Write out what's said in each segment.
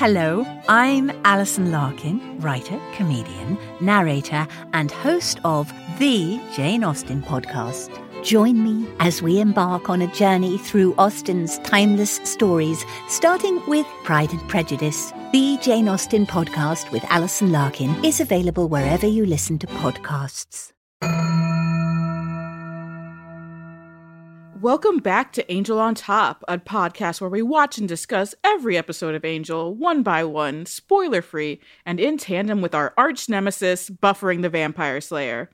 Hello, I'm Alison Larkin, writer, comedian, narrator, and host of the Jane Austen podcast. Join me as we embark on a journey through Austen's timeless stories, starting with Pride and Prejudice. The Jane Austen podcast with Alison Larkin is available wherever you listen to podcasts. Welcome back to Angel on Top, a podcast where we watch and discuss every episode of Angel one by one, spoiler free, and in tandem with our arch nemesis, Buffering the Vampire Slayer.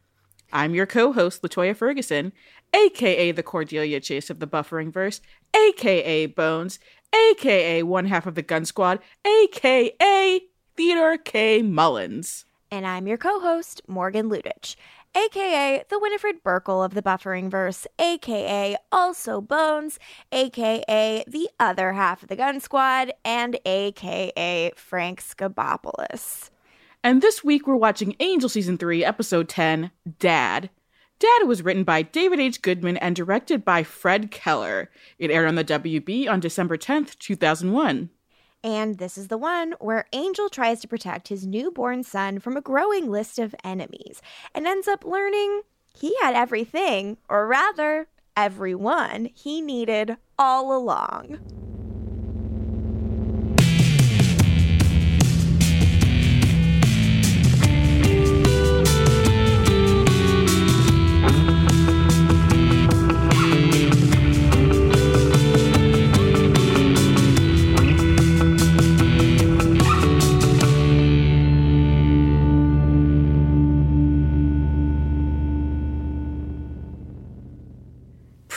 I'm your co host, LaToya Ferguson, aka the Cordelia Chase of the Buffering Verse, aka Bones, aka one half of the Gunn Squad, aka Theodore K. Mullins. And I'm your co host, Morgan Lutich, aka the Winifred Burkle of the Buffering Verse, aka also Bones, aka the other half of the Gunn Squad, and aka Frank Scabopolis. And this week we're watching Angel Season 3, Episode 10, Dad. Dad was written by David H. Goodman and directed by Fred Keller. It aired on the WB on December 10th, 2001. And this is the one where Angel tries to protect his newborn son from a growing list of enemies and ends up learning he had everything, or rather, everyone he needed all along.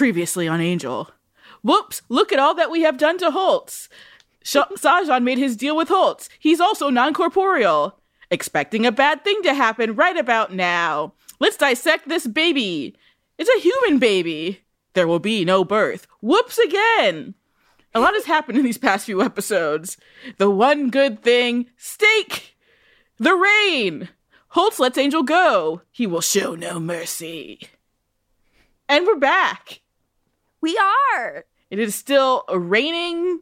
Previously on Angel. Whoops, look at all that we have done to Holtz. Sh- Sahjhan made his deal with Holtz. He's also non corporeal. Expecting a bad thing to happen right about now. Let's dissect this baby. It's a human baby. There will be no birth. Whoops again. A lot has happened in these past few episodes. The one good thing steak. The rain. Holtz lets Angel go. He will show no mercy. And we're back. We are! It is still raining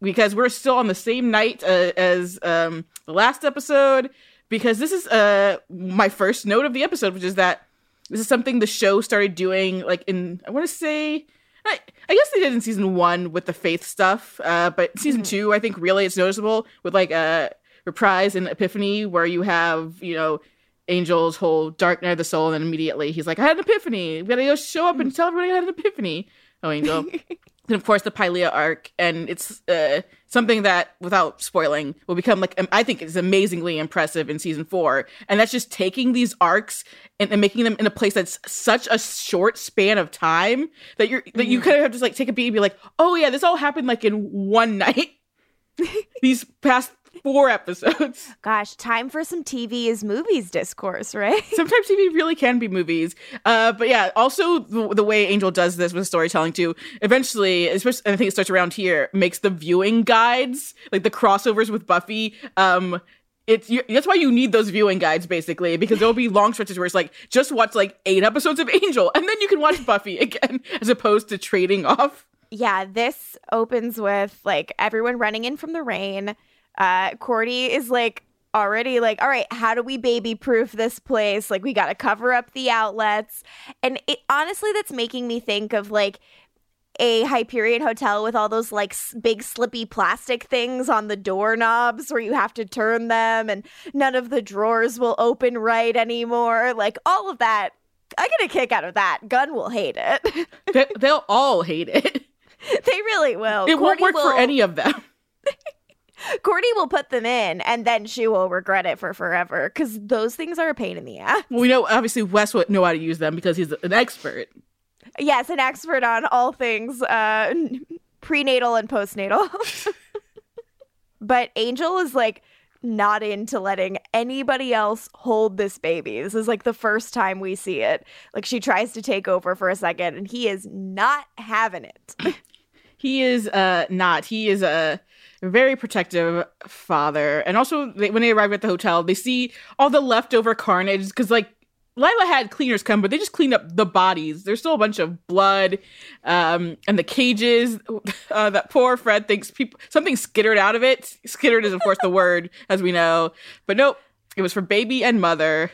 because we're still on the same night uh, as um, the last episode. Because this is uh, my first note of the episode, which is that this is something the show started doing, like in I want to say, I, I, guess they did in season one with the faith stuff, uh, but season mm-hmm. two, I think really it's noticeable with like a uh, reprise and epiphany, where you have you know Angel's whole dark night of the soul, and then immediately he's like, I had an epiphany. We gotta go show up and tell everybody I had an epiphany. Oh, Angel. and of course, the Pylea arc, and it's uh, something that, without spoiling, will become like I think is amazingly impressive in season four. And that's just taking these arcs and, and, making them in a place that's such a short span of time that you're that you mm-hmm. kind of have to like take a beat and be like, oh yeah, this all happened like in one night. these past four episodes. Gosh, time for some TV is movies discourse, right? Sometimes TV really can be movies. Uh, but yeah, also the, the, way Angel does this with storytelling too, eventually, especially I think it starts around here, makes the viewing guides, like the crossovers with Buffy, um, it's you, that's why you need those viewing guides basically because there'll be long stretches where it's like just watch like eight episodes of Angel and then you can watch Buffy again as opposed to trading off. Yeah, this opens with like everyone running in from the rain. Uh, Cordy is like already like, all right, how do we baby proof this place? Like, we got to cover up the outlets. And it, honestly, that's making me think of like a Hyperion hotel with all those like s- big slippy plastic things on the doorknobs where you have to turn them and none of the drawers will open right anymore. Like, all of that. I get a kick out of that. Gunn will hate it. they, will all hate it. They really will. It Cordy won't work will... for any of them. Cordy will put them in and then she will regret it for forever because those things are a pain in the ass. Well, we know obviously Wes would know how to use them because he's an expert. Yes, an expert on all things uh, prenatal and postnatal. but Angel is like not into letting anybody else hold this baby. This is like the first time we see it. Like she tries to take over for a second and he is not having it. he is uh not. He is a uh, very protective father. And also, they, when they arrive at the hotel, they see all the leftover carnage because, like, Lilah had cleaners come, but they just cleaned up the bodies. There's still a bunch of blood, um, and the cages. Uh, that poor Fred thinks people something skittered out of it. Skittered is, of course, the word as we know, but nope, it was for baby and mother.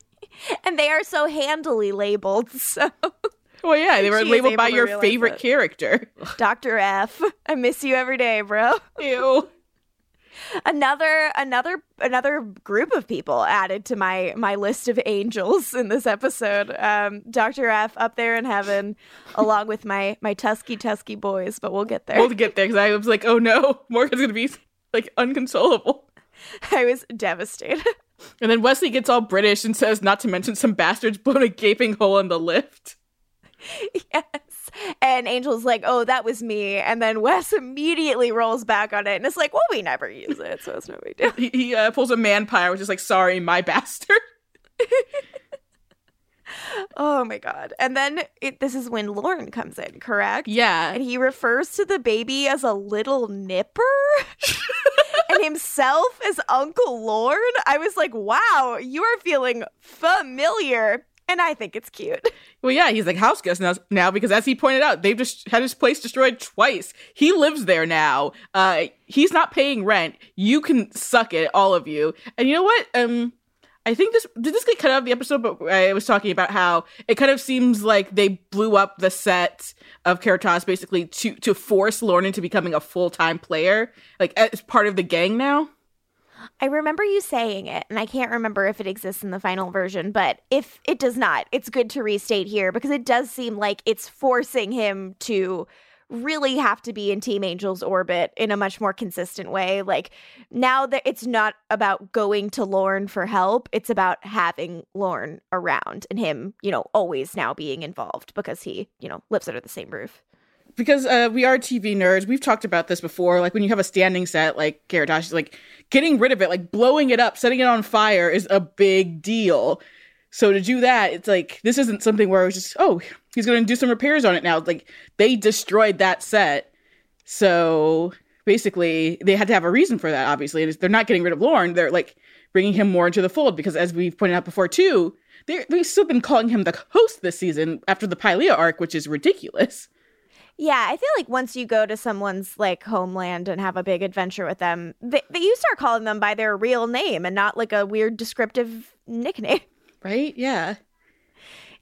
and they are so handily labeled. So, well, yeah, they were She labeled by your favorite it. character. Doctor F, I miss you every day, bro. Ew. another another another group of people added to my my list of angels in this episode um dr f up there in heaven along with my my tusky tusky boys but we'll get there We'll get there because I was like, oh no, Morgan's gonna be like unconsolable. i was devastated And then Wesley gets all British and says, not to mention some bastards blown a gaping hole in the lift. yes and angel's like oh that was me and then wes immediately rolls back on it and it's like well we never use it so it's no big deal He, he uh, pulls a man pie, which is like, sorry, my bastard. oh my god and then it, this is when Lorne comes in correct Yeah. and he refers to the baby as a little nipper and himself as Uncle Lorne. I was like, wow, you are feeling familiar. And I think it's cute. Well, yeah, he's like house guest now, now because as he pointed out, they've just had his place destroyed twice. He lives there now. Uh, he's not paying rent. You can suck it, all of you. And you know what? Um, I think this did this get cut out of the episode, but I was talking about how it kind of seems like they blew up the set of Caritas basically to to force Lorne into becoming a full time player, like as part of the gang now. I remember you saying it, and I can't remember if it exists in the final version, but if it does not, it's good to restate here because it does seem like it's forcing him to really have to be in Team Angel's orbit in a much more consistent way. Like now that it's not about going to Lorne for help, it's about having Lorne around and him, you know, always now being involved because he, you know, lives under the same roof. Because uh, we are TV nerds, we've talked about this before. Like when you have a standing set, like Caritas, like getting rid of it, like blowing it up, setting it on fire is a big deal. So to do that, it's like this isn't something where it's just oh he's going to do some repairs on it now. Like they destroyed that set, so basically they had to have a reason for that. Obviously, and they're not getting rid of Lorne. They're like bringing him more into the fold because, as we've pointed out before too, they've still been calling him the host this season after the Pylea arc, which is ridiculous. Yeah, I feel like once you go to someone's like homeland and have a big adventure with them, they, they you start calling them by their real name and not like a weird descriptive nickname. Right? Yeah.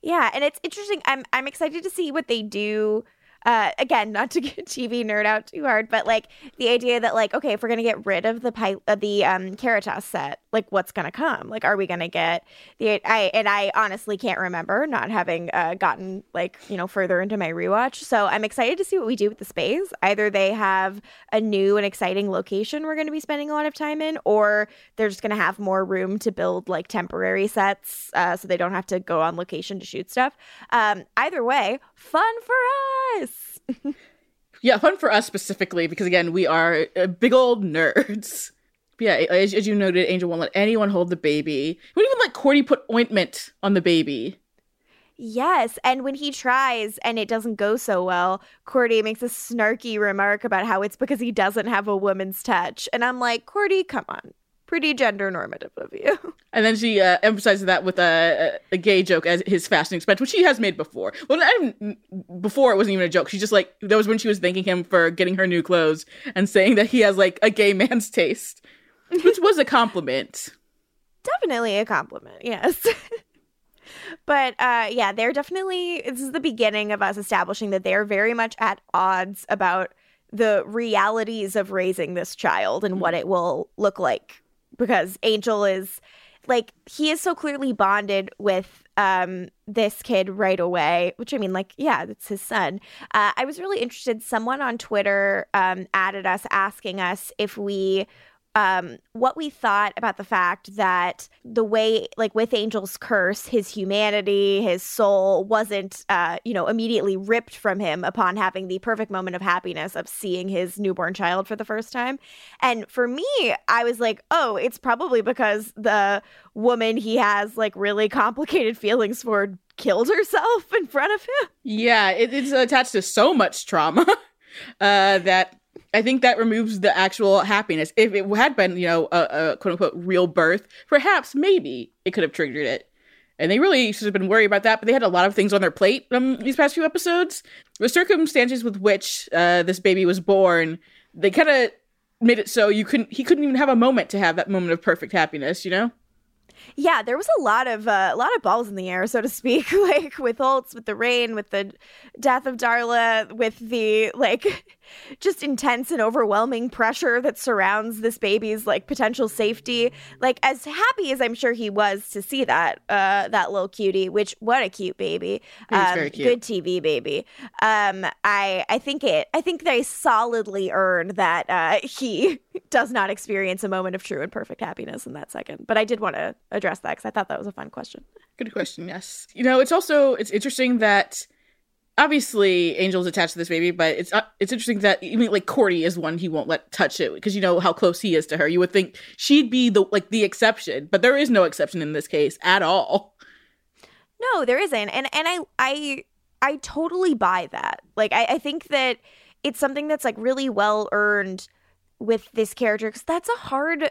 Yeah, and it's interesting. I'm I'm excited to see what they do. Uh, again, not to get TV nerd out too hard, but like the idea that like, okay, if we're gonna get rid of the pi- uh, the um Caritas set, like what's gonna come? Like, are we gonna get the? I and I honestly can't remember, not having uh, gotten like you know further into my rewatch. So I'm excited to see what we do with the space. Either they have a new and exciting location we're gonna be spending a lot of time in, or they're just gonna have more room to build like temporary sets, uh, so they don't have to go on location to shoot stuff. Um, either way, fun for us. Yeah, fun for us specifically because again, we are uh, big old nerds. But yeah, as, as you noted, Angel won't let anyone hold the baby. He wouldn't even let Cordy put ointment on the baby. Yes, and when he tries and it doesn't go so well, Cordy makes a snarky remark about how it's because he doesn't have a woman's touch, and I'm like, Cordy, come on, pretty gender normative of you. And then she uh, emphasizes that with a, a, gay joke as his fashion expense, which she has made before. Well, not before it wasn't even a joke. She just like that was when she was thanking him for getting her new clothes and saying that he has like a gay man's taste, which was a compliment. definitely a compliment, yes. but uh, yeah, they're definitely, this is the beginning of us establishing that they're very much at odds about the realities of raising this child and what it will look like. Because Angel is like, he is so clearly bonded with um this kid right away which i mean like yeah it's his son. Uh, i was really interested. Someone on twitter um added us asking us if we um, what we thought about the fact that the way, like with Angel's curse, his humanity, his soul wasn't, uh, you know, immediately ripped from him upon having the perfect moment of happiness of seeing his newborn child for the first time. And for me, I was like, oh, it's probably because the woman he has like really complicated feelings for killed herself in front of him. Yeah, it, it's attached to so much trauma uh, that I think that removes the actual happiness. If it had been, you know, a, a quote unquote real birth, perhaps maybe it could have triggered it. and they really should have been worried about that. But they had a lot of things on their plate um, these past few episodes. The circumstances with which uh, this baby was born, they kind of made it so you couldn't. He couldn't even have a moment to have that moment of perfect happiness. You know. Yeah, there was a lot of uh, a lot of balls in the air, so to speak. like with Holtz, with the rain, with the death of Darla, with the like just intense and overwhelming pressure that surrounds this baby's like potential safety. Like as happy as I'm sure he was to see that uh, that little cutie, which what a cute baby, um, very cute. good TV baby. Um, I I think it I think they solidly earned that uh, he does not experience a moment of true and perfect happiness in that second. But I did want to address that because I thought that was a fun question. Good question. Yes. You know, it's also it's interesting that obviously Angel's attached to this baby, but it's uh, it's interesting that even like Cordy is one he won't let touch it because you know how close he is to her. You would think she'd be the like the exception, but there is no exception in this case at all. No, there isn't, and and I I I totally buy that. Like I, I think that it's something that's like really well earned with this character because that's a hard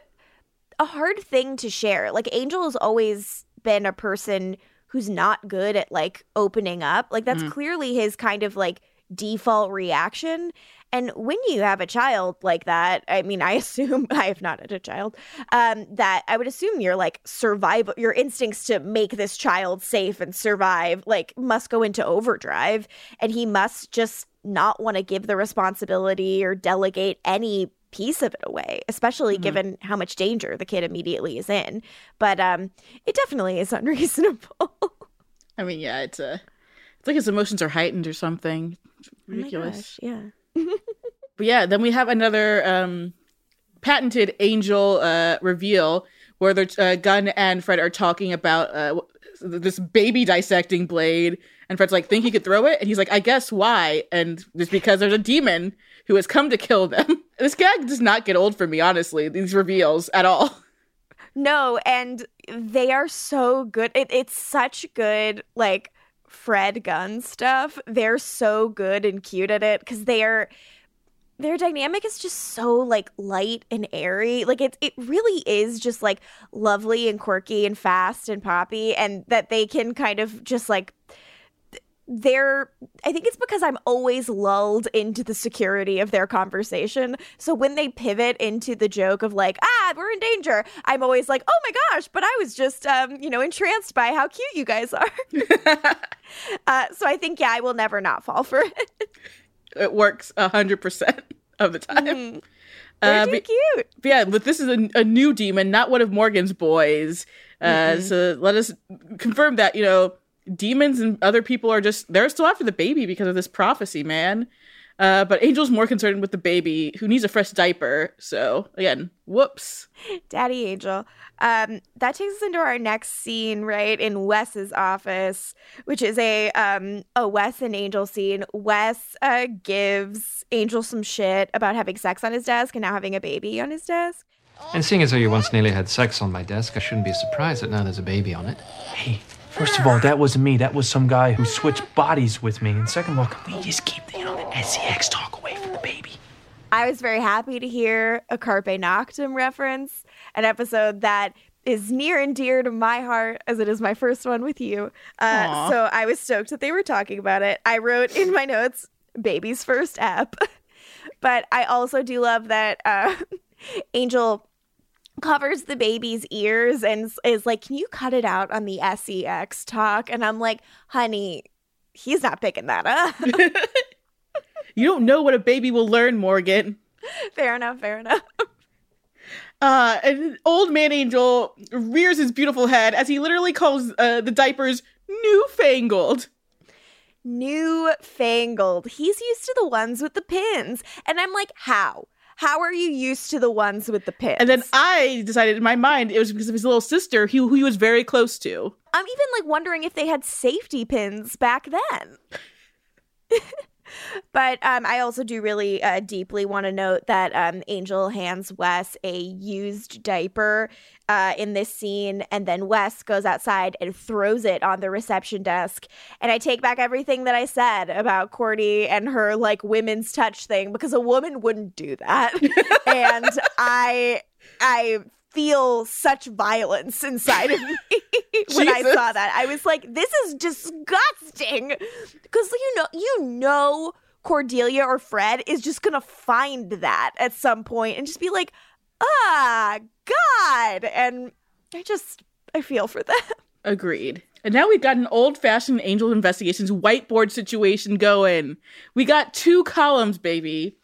a hard thing to share. Like Angel has always been a person who's not good at like opening up. Like that's mm. clearly his kind of like default reaction. And when you have a child like that, I mean, I assume I have not had a child, um, that I would assume your like survival, your instincts to make this child safe and survive, like must go into overdrive. And he must just not want to give the responsibility or delegate any piece of it away, especially mm-hmm. given how much danger the kid immediately is in. But um, it definitely is unreasonable. I mean, yeah, it's a, it's like his emotions are heightened or something. It's oh ridiculous. Oh yeah. but yeah, then we have another um, patented angel uh, reveal where the uh, Gunn and Fred are talking about uh, this baby dissecting blade, and Fred's like, "Think he could throw it?" And he's like, "I guess why?" And it's because there's a demon who has come to kill them. This gag does not get old for me, honestly, these reveals at all. No, and they are so good. It, it's such good, like, Fred Gunn stuff. They're so good and cute at it because they are their dynamic is just so like light and airy. Like it it really is just like lovely and quirky and fast and poppy and that they can kind of just like they're I think it's because I'm always lulled into the security of their conversation. So when they pivot into the joke of like, ah, we're in danger, I'm always like, oh my gosh, but I was just um, you know, entranced by how cute you guys are. uh, so I think yeah, I will never not fall for it. it works a hundred percent of the time. Mm. They're uh, too but, cute. But yeah, but this is a, a, new demon, not one of Morgan's boys. Uh, mm-hmm. So let us confirm that you know demons and other people are just they're still after the baby because of this prophecy, man. Uh, but Angel's more concerned with the baby who needs a fresh diaper. So again, whoops. Daddy Angel. Um, that takes us into our next scene, right in Wes's office, which is a um a Wes and Angel scene. Wes uh, gives Angel some shit about having sex on his desk and now having a baby on his desk. And seeing as though you once nearly had sex on my desk, I shouldn't be surprised that now there's a baby on it. Hey, First of all, that wasn't me. That was some guy who switched bodies with me. And second of all, can we just keep the, you know, the sex talk away from the baby? I was very happy to hear a Carpe Noctem reference, an episode that is near and dear to my heart as it is my first one with you. Uh, so I was stoked that they were talking about it. I wrote in my notes, baby's first app. but I also do love that uh, Angel covers the baby's ears and is like, Can you cut it out on the sex talk? And I'm like, Honey, he's not picking that up. you don't know what a baby will learn, Morgan. Fair enough, fair enough. Uh, and old man Angel rears his beautiful head as he literally calls uh, the diapers newfangled. Newfangled. He's used to the ones with the pins. And I'm like, how? How are you used to the ones with the pins? And then I decided in my mind it was because of his little sister who, who he was very close to. I'm even like wondering if they had safety pins back then. but um, I also do really uh, deeply want to note that um, Angel hands Wes a used diaper uh, in this scene, and then Wes goes outside and throws it on the reception desk. And I take back everything that I said about Cordy and her like women's touch thing because a woman wouldn't do that. and I, I feel such violence inside of me when I saw that. I was like, this is disgusting. Because you know, you know Cordelia or Fred is just gonna find that at some point and just be like, ah, God. And I just I feel for them. Agreed. And now we've got an old fashioned Angel Investigations whiteboard situation going. We got two columns, baby.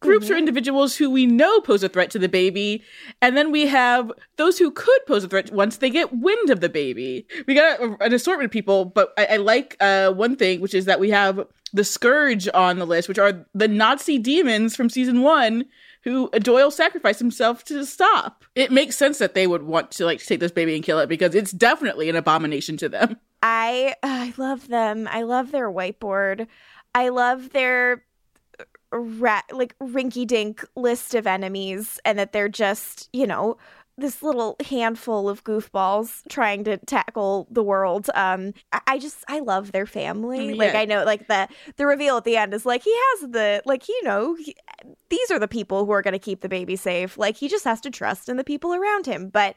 Groups or individuals who we know pose a threat to the baby, and then we have those who could pose a threat once they get wind of the baby. We got a, an assortment of people, but I, I like uh, one thing, which is that we have the Scourge on the list, which are the Nazi demons from season one who uh, Doyle sacrificed himself to stop. It makes sense that they would want to like take this baby and kill it because it's definitely an abomination to them. I uh, I love them. I love their whiteboard. I love their uh, ra- like rinky dink list of enemies and that they're just, you know, this little handful of goofballs trying to tackle the world. Um I, I just I love their family. Mm, Like. I know like the the reveal at the end is like he has the like you know he, these are the people who are going to keep the baby safe. Like he just has to trust in the people around him. But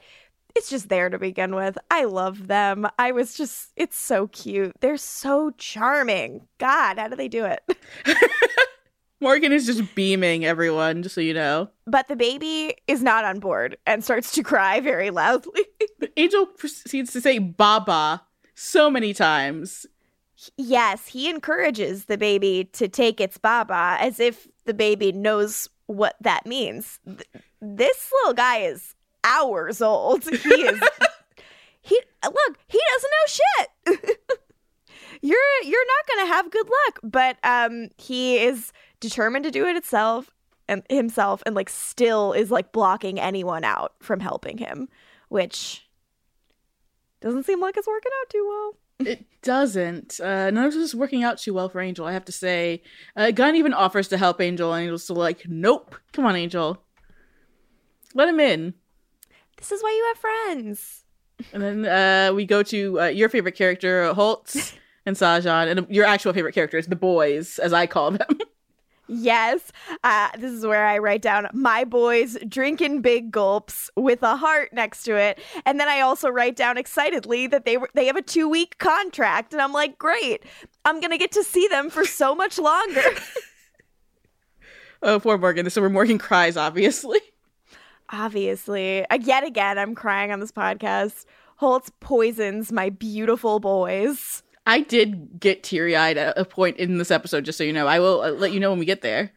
it's just there to begin with. I love them. I was just, it's so cute. They're so charming. God, how do they do it? Morgan is just beaming everyone, just so you know. But the baby is not on board and starts to cry very loudly. Angel proceeds to say Baba so many times. yes, he encourages the baby to take its baba as if the baby knows what that means. Th- this little guy is hours old. He is he look, he doesn't know shit. you're you're not going to have good luck, but um he is determined to do it itself and himself and like still is like blocking anyone out from helping him, which doesn't seem like it's working out too well. It doesn't. Uh, none of this is working out too well for Angel, I have to say. Uh, Gunn even offers to help Angel, and Angel's still like, nope. Come on, Angel. Let him in. This is why you have friends. And then uh, we go to uh, your favorite character, Holtz and Sahjhan, and your actual favorite characters, the boys, as I call them. Yes, uh, this is where I write down my boys drinking big gulps with a heart next to it, and then I also write down excitedly that they were they have a two week contract, and I'm like, great, I'm gonna get to see them for so much longer. oh, poor Morgan. This is where Morgan cries, obviously. Obviously, uh, yet again, I'm crying on this podcast. Holtz poisons my beautiful boys. I did get teary eyed at a point in this episode, just so you know. I will uh, let you know when we get there.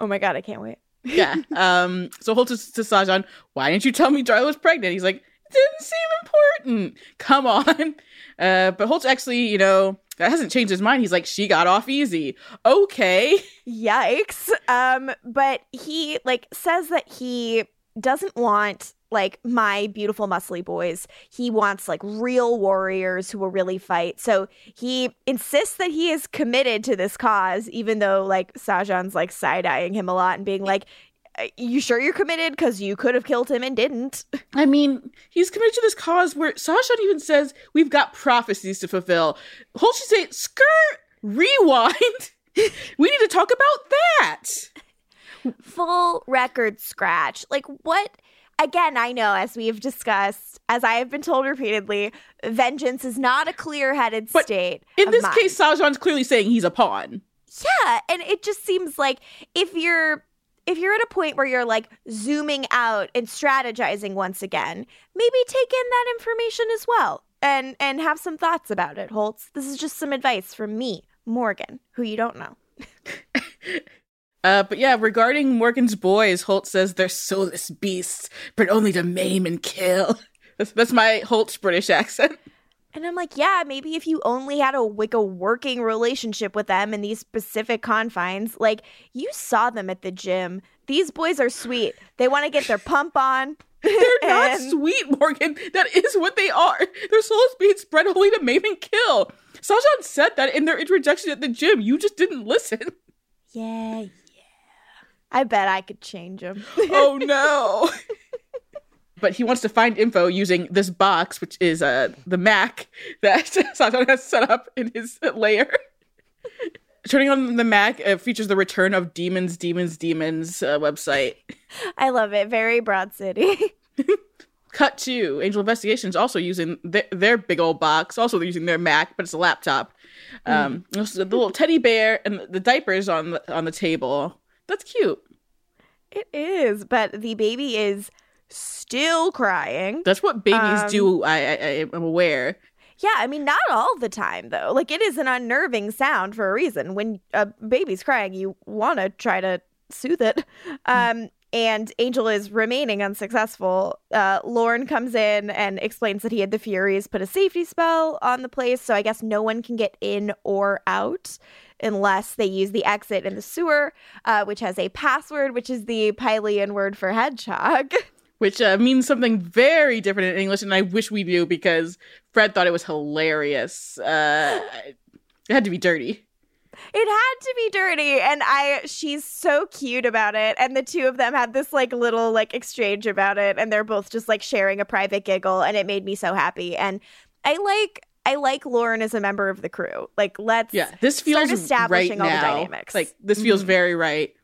Oh my god, I can't wait. Yeah. Um. So Holt is to Sahjhan, why didn't you tell me Darla was pregnant? He's like, it didn't seem important. Come on. Uh. But Holt's actually, you know, that hasn't changed his mind. He's like, she got off easy. Okay. Yikes. Um, but he like says that he doesn't want like my beautiful muscly boys. He wants like real warriors who will really fight. So he insists that he is committed to this cause, even though like Sahjhan's like side eyeing him a lot and being like, "Uh, "You sure you're committed? Because you could have killed him and didn't." I mean, he's committed to this cause where Sahjhan even says we've got prophecies to fulfill. Holtz should say, skirt, rewind. we need to talk about that. Full record scratch. Like what? Again, I know as we've discussed, as I have been told repeatedly, vengeance is not a clear-headed state. In this mind. case, Sahjhan's clearly saying he's a pawn. Yeah, and it just seems like if you're if you're at a point where you're like zooming out and strategizing once again, maybe take in that information as well and and have some thoughts about it, Holtz. This is just some advice from me, Morgan, who you don't know. Uh, but yeah, regarding Morgan's boys, Holtz says they're soulless beasts, but only to maim and kill. That's, that's my Holt's British accent. And I'm like, yeah, maybe if you only had a like a working relationship with them in these specific confines, like you saw them at the gym. These boys are sweet. They want to get their pump on. They're not sweet, Morgan. That is what they are. They're soulless beasts bred only to maim and kill. Sahjhan said that in their introduction at the gym. You just didn't listen. Yeah. I bet I could change him. oh no. but he wants to find info using this box, which is uh, the Mac that Sahjhan has set up in his lair. Turning on the Mac uh, features the return of Demons, Demons, Demons uh, website. I love it. Very Broad City. cut to Angel Investigations also using their, their big old box. Also, they're using their Mac, but it's a laptop. Um, Mm. the little teddy bear and the diapers on the on the table. That's cute. It is, but the baby is still crying. That's what babies Um, do. I, I I am aware. Yeah, I mean, not all the time though. Like it is an unnerving sound for a reason. When a baby's crying, you want to try to soothe it. Um, and Angel is remaining unsuccessful. Uh, Lorne comes in and explains that he had the Furies put a safety spell on the place, so I guess no one can get in or out unless they use the exit in the sewer, uh, which has a password, which is the Pylean word for hedgehog. which uh, means something very different in English, and I wish we knew because Fred thought it was hilarious. Uh, it had to be dirty. It had to be dirty, and I she's so cute about it. And the two of them had this like little like exchange about it, and they're both just like sharing a private giggle, and it made me so happy. And I like I like Lorne as a member of the crew. Like let's Yeah, this start feels establishing right all the now. dynamics. Like this feels Mhm. very right.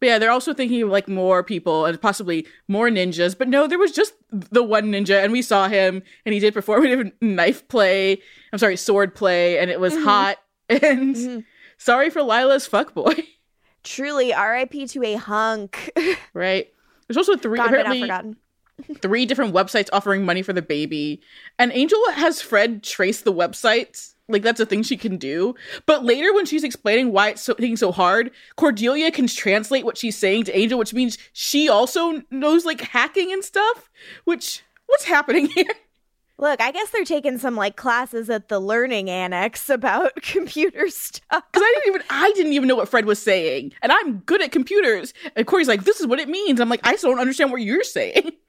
But yeah, they're also thinking of like more people and possibly more ninjas. But no, there was just the one ninja, and we saw him, and he did performative knife play. I'm sorry, sword play, and it was Mhm. hot. And Mhm. sorry for Lilah's fuckboy, truly R.I.P. to a hunk. right? There's also three Gone apparently forgotten. Three different websites offering money for the baby. And Angel has Fred trace the websites. Like that's a thing she can do. But later when she's explaining why it's so taking so hard, Cordelia can translate what she's saying to Angel, which means she also knows like hacking and stuff. Which what's happening here? Look, I guess they're taking some like classes at the learning annex about computer stuff. Because I didn't even I didn't even know what Fred was saying. And I'm good at computers. And Corey's like, this is what it means. I'm like, I still don't understand what you're saying.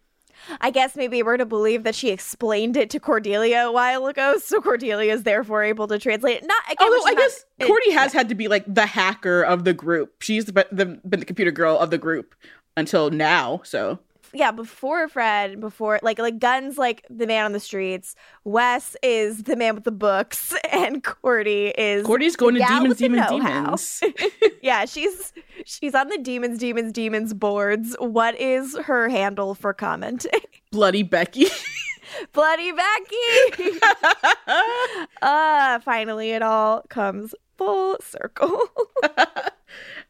I guess maybe we're to believe that she explained it to Cordelia a while ago, so Cordelia is therefore able to translate it. Not again, Although I not- guess it- Cordy has had to be like the hacker of the group. She's the, the been the computer girl of the group until now. So yeah, before Fred, before like like Gunn's like the man on the streets, Wes is the man with the books, and Cordy is Cordy's going to demons, demons, demons. yeah, she's she's on the demons, demons, demons boards. What is her handle for commenting? Bloody Becky. Bloody Becky. uh finally it all comes full circle.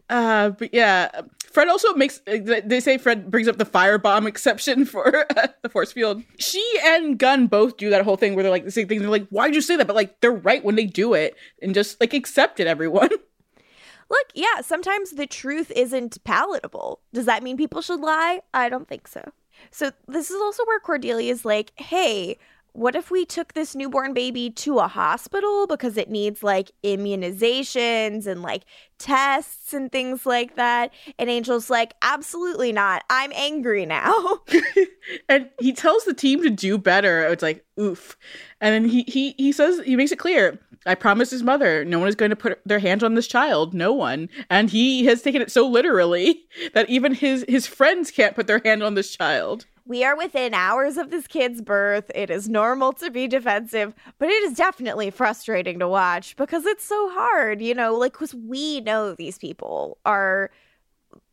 uh, but yeah, Fred also makes. They say Fred brings up the firebomb exception for uh, the force field. She and Gunn both do that whole thing where they're like the same thing. They're like, "Why'd you say that?" But like, they're right when they do it, and just like accept it. Everyone. Look, yeah, sometimes the truth isn't palatable. Does that mean people should lie? I don't think so. So, this is also where Cordelia is like, hey, what if we took this newborn baby to a hospital because it needs like immunizations and like tests and things like that? And Angel's like, absolutely not. I'm angry now. and he tells the team to do better. It's like oof, and then he he he says he makes it clear. I promised his mother no one is going to put their hands on this child. No one, and he has taken it so literally that even his his friends can't put their hand on this child. We are within hours of this kid's birth. It is normal to be defensive, but it is definitely frustrating to watch because it's so hard, you know, like, because we know these people are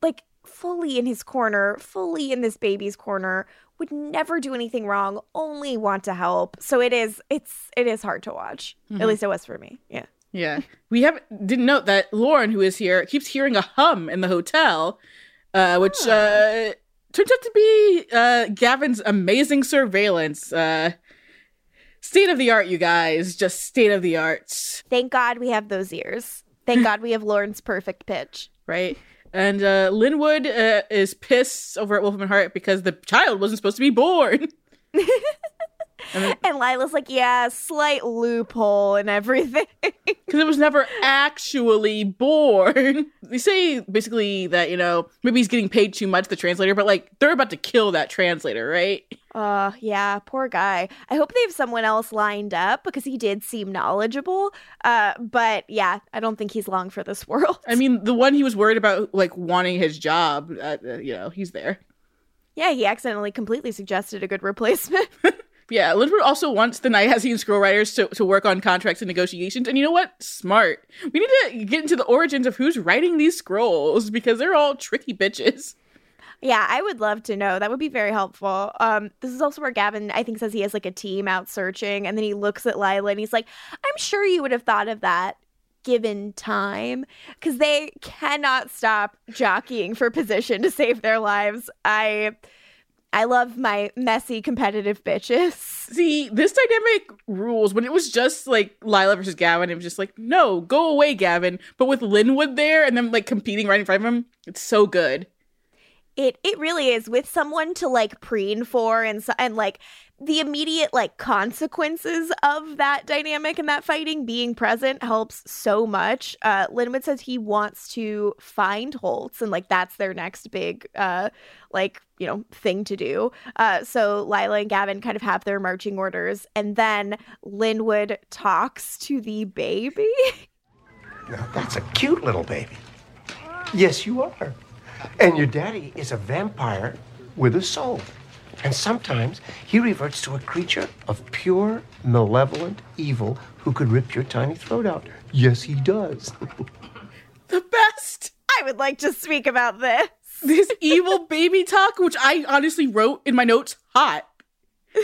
like fully in his corner, fully in this baby's corner, would never do anything wrong, only want to help. So it is, it's, it is hard to watch. At least it was for me. Yeah. Yeah, we have didn't note that Lorne, who is here, keeps hearing a hum in the hotel, uh, which uh, turns out to be uh, Gavin's amazing surveillance. Uh, state of the art, you guys, just state of the art, Thank God we have those ears. Thank God we have Lorne's perfect pitch. right? And uh, Linwood uh, is pissed over at Wolfram & Hart because the child wasn't supposed to be born. And Lilah's like, yeah, slight loophole and everything. because it was never actually born. They say basically that you know maybe he's getting paid too much, the translator, but like they're about to kill that translator, right? Uh, yeah, poor guy. I hope they have someone else lined up because he did seem knowledgeable. Uh, but yeah, I don't think he's long for this world. I mean, the one he was worried about like wanting his job, uh, uh, you know, he's there. yeah, he accidentally completely suggested a good replacement. Yeah, Linwood also wants the Hessian scroll writers to, to work on contracts and negotiations. And you know what? Smart. We need to get into the origins of who's writing these scrolls because they're all tricky bitches. Yeah, I would love to know. That would be very helpful. Um, this is also where Gavin, I think, says he has like a team out searching, and then he looks at Lilah and he's like, "I'm sure you would have thought of that given time, because they cannot stop jockeying for position to save their lives." I, I love my messy competitive bitches. See, this dynamic rules. When it was just like Lilah versus Gavin, it was just like, no, go away, Gavin. But with Linwood there and them like competing right in front of him, it's so good. It it really is with someone to like preen for and so, and like the immediate like consequences of that dynamic and that fighting being present helps so much. Uh Linwood says he wants to find Holtz and like that's their next big uh like, you know, thing to do. Uh so Lilah and Gavin kind of have their marching orders and then Linwood talks to the baby. Now, that's a cute little baby. Yes, you are. And your daddy is a vampire with a soul. And sometimes he reverts to a creature of pure, malevolent evil who could rip your tiny throat out. Yes, he does. The best. I would like to speak about this. This evil baby talk, which I honestly wrote in my notes, hot.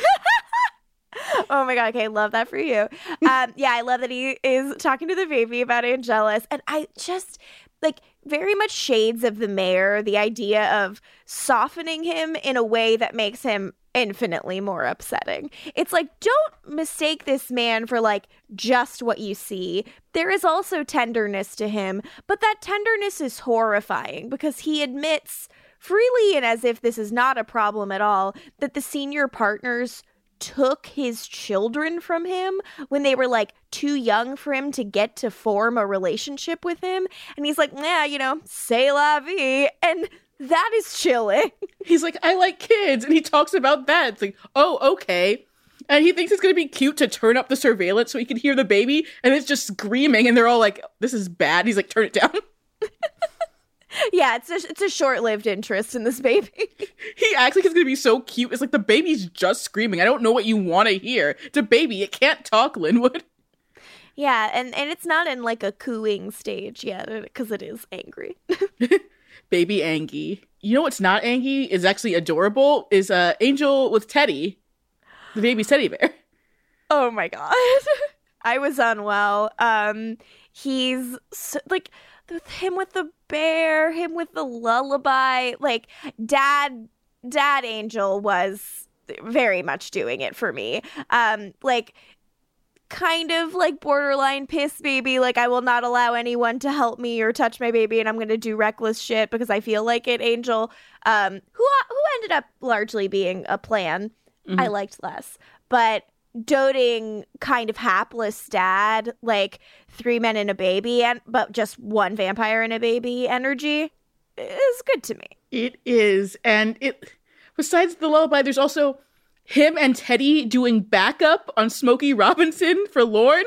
Oh my god, okay, love that for you. Um, yeah, I love that he is talking to the baby about Angelus, and I just like very much shades of the mayor, the idea of softening him in a way that makes him infinitely more upsetting. It's like, don't mistake this man for like just what you see. There is also tenderness to him, but that tenderness is horrifying because he admits freely and as if this is not a problem at all that the senior partners took his children from him when they were like too young for him to get to form a relationship with him. And he's like, yeah, you know, say la vie. And that is chilling. He's like, I like kids. And he talks about that. It's like, oh, okay. And he thinks it's going to be cute to turn up the surveillance so he can hear the baby. And it's just screaming. And they're all like, this is bad. He's like, turn it down. yeah, it's a, it's a short lived interest in this baby. he acts like it's to be so cute. It's like the baby's just screaming. I don't know what you want to hear. It's a baby. It can't talk, Linwood. yeah, and, and it's not in like a cooing stage yet because it is angry. Baby Angie. You know what's not Angie is actually adorable is uh Angel with Teddy, the baby teddy bear. Oh my god. I was unwell. Um he's so, like with him with the bear, him with the lullaby, like dad dad angel was very much doing it for me. Um like kind of like borderline piss baby like I will not allow anyone to help me or touch my baby and I'm going to do reckless shit because I feel like it angel um who who ended up largely being a plan I liked less but doting kind of hapless dad like three men and a baby and but just one vampire and a baby energy is good to me It is, and it. Besides the lullaby, there's also him and Teddy doing backup on Smokey Robinson for Lorne.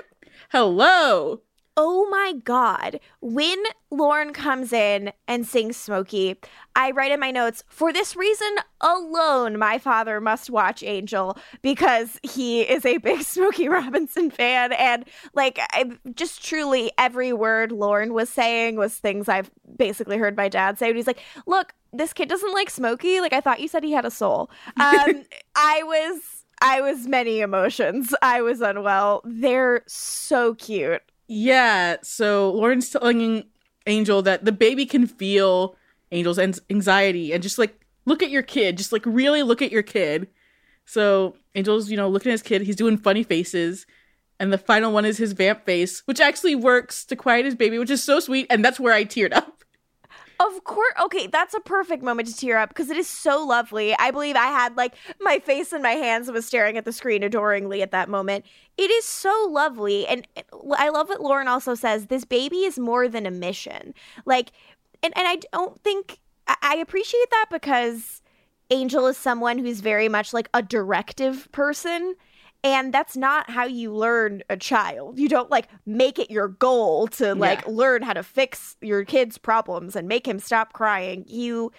Hello. Oh my god. When Lorne comes in and sings Smokey, I write in my notes, for this reason alone, my father must watch Angel because he is a big Smokey Robinson fan. And like, I, just truly every word Lorne was saying was things I've basically heard my dad say. And he's like, look, this kid doesn't like Smokey. Like, I thought you said he had a soul. Um, I was. I was many emotions. I was unwell. They're so cute. Yeah, so Lorne's telling Angel that the baby can feel Angel's anxiety and just like look at your kid, just like really look at your kid. So Angel's, you know, looking at his kid, he's doing funny faces. And the final one is his vamp face, which actually works to quiet his baby, which is so sweet. And that's where I teared up. Of course. Okay, that's a perfect moment to tear up because it is so lovely. I believe I had like my face in my hands and was staring at the screen adoringly at that moment. It is so lovely. And eh, I love what Lorne also says this baby is more than a mission. Like, and, and I don't think I, I appreciate that because Angel is someone who's very much like a directive person. And that's not how you learn a child. You don't like make it your goal to like Yeah. learn how to fix your kid's problems and make him stop crying. You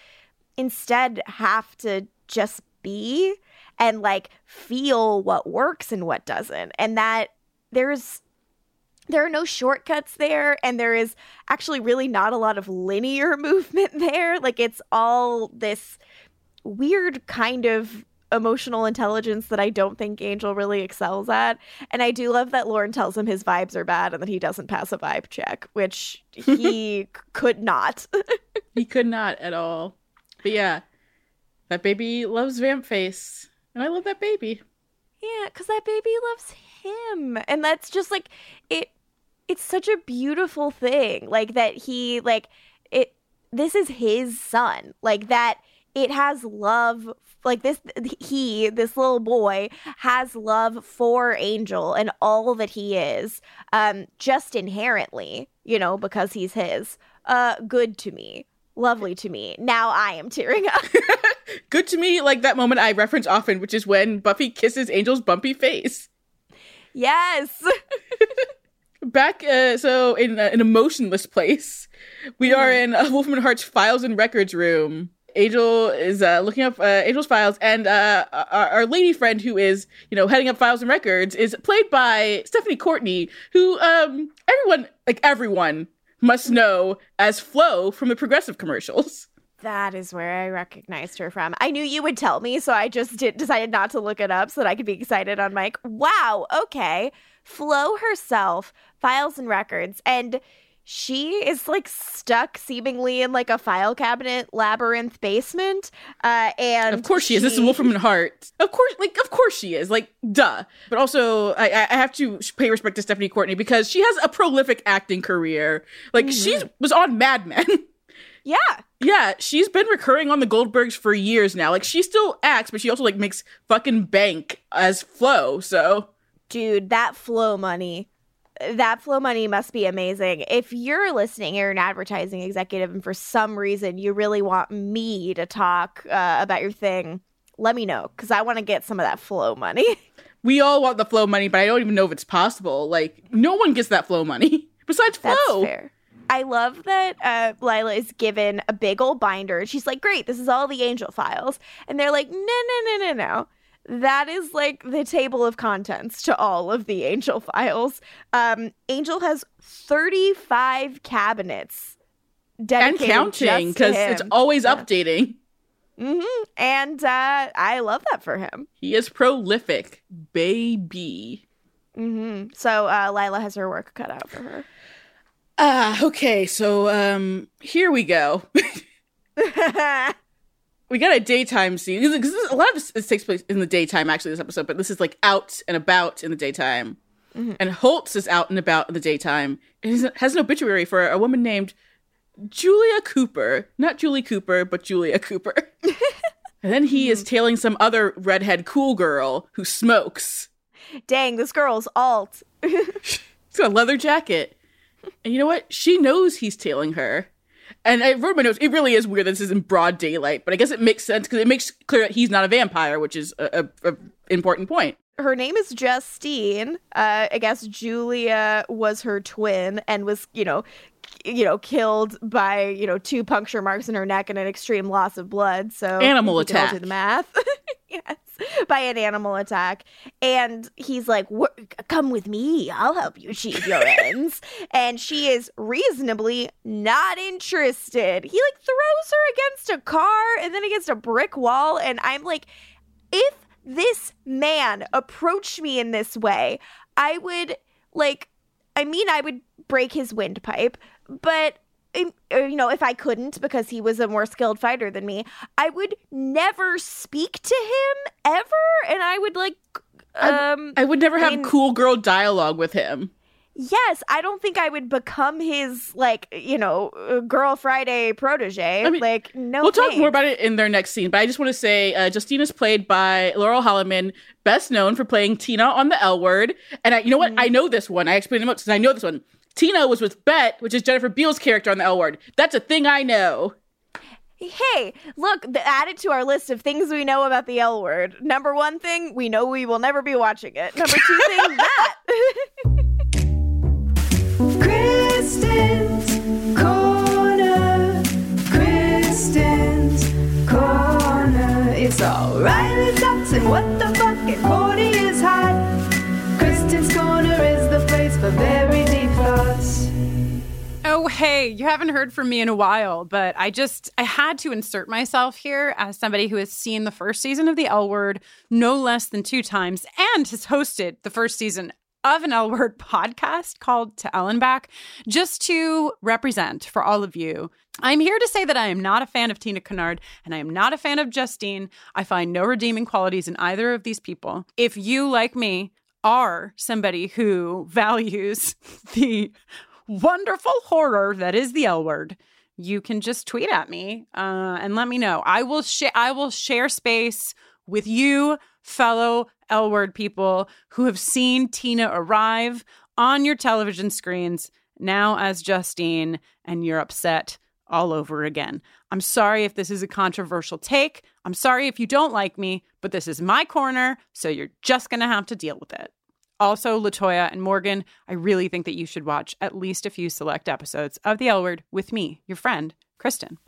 instead have to just be and like feel what works and what doesn't. And that there's there are no shortcuts there and there is actually really not a lot of linear movement there like it's all this weird kind of emotional intelligence that I don't think Angel really excels at. And I do love that Lorne tells him his vibes are bad and that he doesn't pass a vibe check, which he could not. He could not at all. But yeah, that baby loves Vamp Face. And I love that baby. yeah, because that baby loves him. And that's just like it it's such a beautiful thing. Like that he like it this is his son. Like that it has love like this he this little boy has love for angel and all that he is um just inherently you know because he's his. Uh good to me. Lovely to me. Now i am tearing up. Good to me, like that moment I reference often, which is when Buffy kisses Angel's bumpy face. yes. Back, uh, so in uh, an emotionless place, we are in uh, Wolfram & Hart's files and records room. Angel is uh, looking up uh, Angel's files, and uh, our, our lady friend, who is you know heading up files and records, is played by Stephanie Courtney, who um everyone like everyone must know as Flo from the Progressive commercials. that is where i recognized her from. I knew you would tell me so i just did, decided not to look it up so that i could be excited on mic. Wow okay. Flo herself files and records and she is like stuck seemingly in like a file cabinet labyrinth basement uh and Of course she is. This is Wolfram and Hart. Of course, like of course she is. Like duh. But also, I I have to pay respect to Stephanie Courtney because she has a prolific acting career. Like she was on Mad Men. yeah yeah, she's been recurring on the Goldbergs for years now. Like she still acts, but she also like makes fucking bank as Flo. So dude, that Flo money, that Flo money must be amazing. If you're listening, you're an advertising executive, and for some reason you really want me to talk uh, about your thing, let me know because I want to get some of that Flo money. we all want the Flo money, but I don't even know if it's possible. Like no one gets that Flo money besides That's Flo. fair. I love that uh, Lilah is given a big old binder. and She's like, "Great, this is all the angel files," and they're like, "No, no, no, no, no." That is like the table of contents to all of the Angel files. Um, Angel has 35 cabinets And counting because it's always updating. hmm And uh, I love that for him. He is prolific, baby. hmm So uh, Lilah has her work cut out for her. Ah, okay. So, um, here we go. we got a daytime scene because a lot of this, this takes place in the daytime. Actually, this episode, but this is like out and about in the daytime. Mm-hmm. And Holtz is out and about in the daytime and he has an obituary for a woman named Julia Cooper, not Julie Cooper, but Julia Cooper. and then he is mm-hmm. tailing some other redhead cool girl who smokes. Dang, this girl's alt. She's got a leather jacket. And you know what? She knows he's tailing her. And I wrote my notes, it really is weird that this is in broad daylight, but I guess it makes sense because it makes clear that he's not a vampire, which is a, a, a important point. her name is Justine. Uh, I guess Julia was her twin and was, you know, you know, killed by you know two puncture marks in her neck and an extreme loss of blood. So Animal you can all attack. Do the math. yes, by an animal attack. And he's like, "Come with me. I'll help you achieve your ends." and she is reasonably not interested. He like throws her against a car and then against a brick wall, and I'm like, if this man approached me in this way, I would like I mean I would break his windpipe, but you know, if I couldn't because he was a more skilled fighter than me, I would never speak to him ever and I would like um I would never have cool girl dialogue with him. yes, I don't think I would become his like, you know, uh, girl Friday protege. I mean, like no we'll talk more about it in their next scene, but I just want to say uh, Justine is played by Laurel Holloman, best known for playing Tina on The L Word. And I, you know what? Mm-hmm. I know this one. I explained it because I know this one. Tina was with Bette, which is Jennifer Beals' character on The L Word. That's a thing I know. Hey, look, th- add it to our list of things we know about the L word. Number one thing, we know we will never be watching it. Number two thing, that. Kristin's Corner. Kristin's Corner. It's all Riley sucks and what the fuck and Cordy is hot. Kristin's Corner is the place for very deep Hey, you haven't heard from me in a while, but I just I had to insert myself here as somebody who has seen the first season of the L Word no less than two times and has hosted the first season of an L Word podcast called To L and Back, just to represent for all of you. I'm here to say that I am not a fan of Tina Kennard and I am not a fan of Justine. I find no redeeming qualities in either of these people. If you, like me, are somebody who values the wonderful horror that is the L word, you can just tweet at me uh, and let me know. I will share. I will share space with you, fellow L word people who have seen Tina arrive on your television screens now as Justine, and you're upset all over again. I'm sorry if this is a controversial take. I'm sorry if you don't like me, but this is my corner, so you're just gonna have to deal with it. Also, Latoya and Morgan, I really think that you should watch at least a few select episodes of The L Word with me, your friend, Kristin.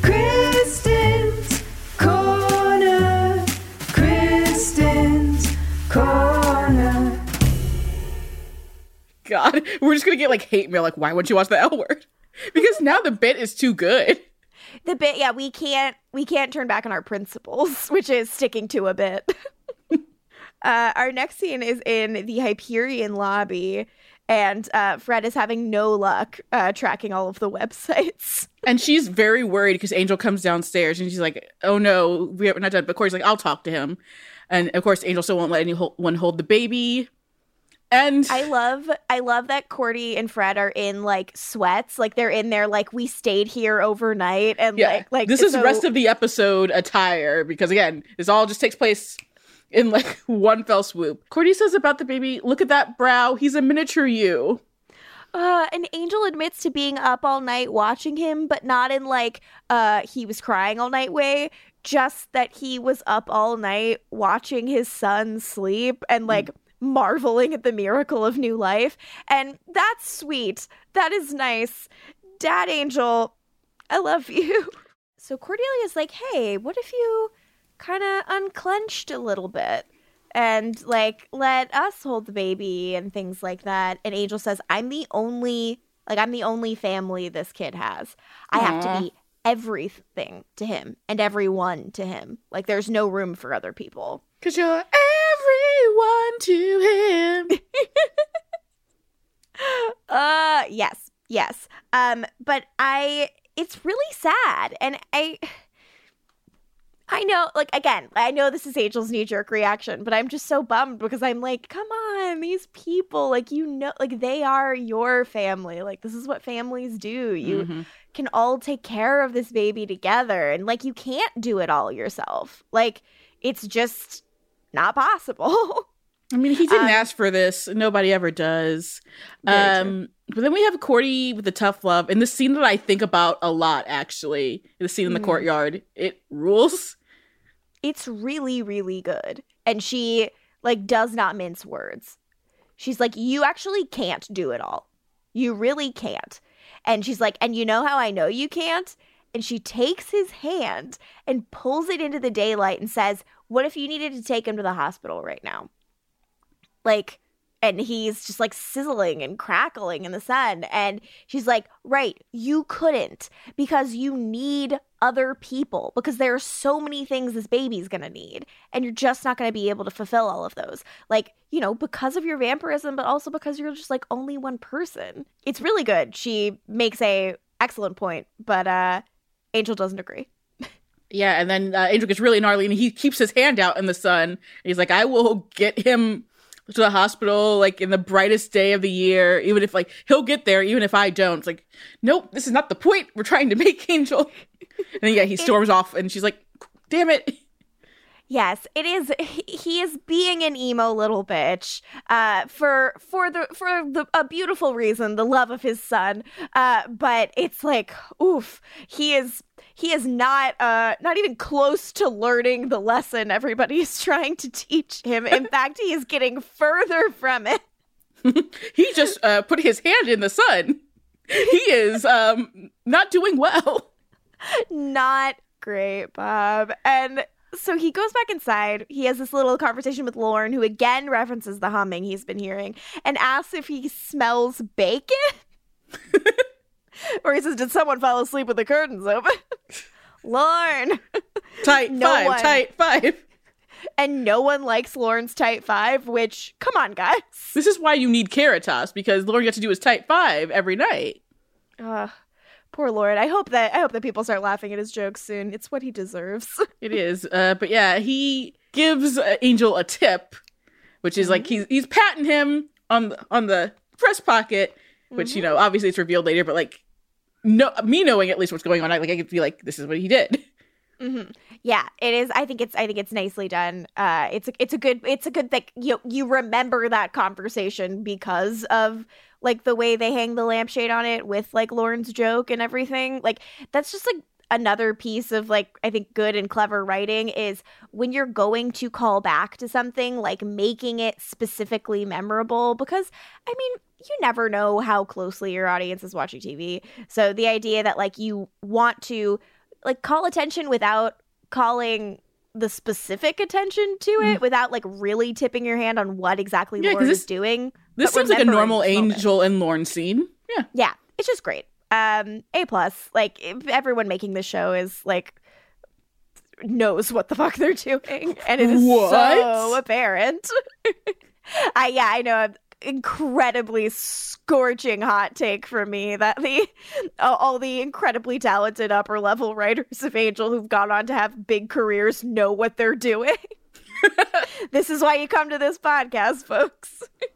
Kristin's Corner. Kristin's Corner. God, we're just gonna get like hate mail. Like, why would you watch the L word? Because now the bit is too good. The bit, yeah, we can't we can't turn back on our principles, which is sticking to a bit. uh, our next scene is in the Hyperion lobby, and uh, Fred is having no luck uh, tracking all of the websites. And she's very worried because Angel comes downstairs and she's like, "Oh no, we're not done." But Cordy's like, "I'll talk to him," and of course, Angel still won't let anyone hold the baby. And I love I love that Cordy and Fred are in like sweats, like they're in there like we stayed here overnight, and yeah, like like this is so- rest of the episode attire because again, this all just takes place in like one fell swoop. Cordy says about the baby, "Look at that brow. He's a miniature you." Uh, and Angel admits to being up all night watching him, but not in like uh he was crying all night way. Just that he was up all night watching his son sleep and like marveling at the miracle of new life. And that's sweet. That is nice. Dad Angel, I love you. So Cordelia's like, hey, what if you kind of unclenched a little bit? and like let us hold the baby and things like that. And Angel says, I'm the only like I'm the only family this kid has. I have to be everything to him and everyone to him. Like there's no room for other people. Cause you're everyone to him. Uh yes. Yes. Um but I it's really sad and I I know like again, I know this is Angel's knee jerk reaction, but I'm just so bummed because I'm like, come on, these people like you know like they are your family. Like this is what families do. You Mhm. can all take care of this baby together and like you can't do it all yourself. Like it's just not possible. I mean, he didn't Um, ask for this. Nobody ever does. Um, but then we have Cordy with the tough love, and the scene that I think about a lot, actually, the scene in the Mhm. courtyard. It rules. it's really really good and she like does not mince words she's like you actually can't do it all you really can't and she's like and you know how i know you can't and she takes his hand and pulls it into the daylight and says what if you needed to take him to the hospital right now like and he's just like sizzling and crackling in the sun. And she's like right you couldn't because you need other people because there are so many things this baby's gonna need and you're just not gonna be able to fulfill all of those. Like you know because of your vampirism but also because you're just like only one person. It's really good. She makes a excellent point but uh angel doesn't agree. Yeah, and then uh, Angel gets really gnarly, and he keeps his hand out in the sun. He's like, "I will get him to the hospital, like in the brightest day of the year, even if like he'll get there, even if I don't." It's like, nope, this is not the point we're trying to make, Angel. and then yeah, he storms off, and she's like, "Damn it!" Yes, it is. he- He is being an emo little bitch, uh, for for the for the a beautiful reason, the love of his son. Uh, but it's like, oof, he is he is not uh not even close to learning the lesson everybody is trying to teach him. In fact, he is getting further from it. he just uh, put his hand in the sun. He is um not doing well. not great, Bob. And so he goes back inside. He has this little conversation with Lorne, who again references the humming he's been hearing, and asks if he smells bacon. Or he says, "Did someone fall asleep with the curtains open?" Lorne. Tight No five, one. tight five. and no one likes Lorne's tight five. Which, come on, guys. This is why you need Caritas because Lorne got to do his tight five every night. Ugh, poor Lorne. I hope that I hope that people start laughing at his jokes soon. It's what he deserves. It is. Uh, but yeah, he gives uh, Angel a tip, which is like he's he's patting him on the, on the breast pocket, which you know obviously it's revealed later, but like no me knowing at least what's going on, I like I could be like this is what he did. yeah, it is. I think it's I think it's nicely done. Uh, it's a, it's a good it's a good thing. You you remember that conversation because of like the way they hang the lampshade on it with like Lorne's joke and everything. Like that's just like another piece of like I think good and clever writing is when you're going to call back to something like making it specifically memorable because I mean you never know how closely your audience is watching TV. So the idea that like you want to like call attention without calling the specific attention to it without like really tipping your hand on what exactly Mm. Yeah, Lorne this- is doing. This seems like a normal this moment. Angel and Lorne scene. Yeah. Yeah, it's just great. Um, A plus. Like if everyone making the show is like knows what the fuck they're doing, and it is so What? apparent. I yeah, I know. An incredibly scorching hot take from me that the all the incredibly talented upper level writers of Angel who've gone on to have big careers know what they're doing. this is why you come to this podcast, folks.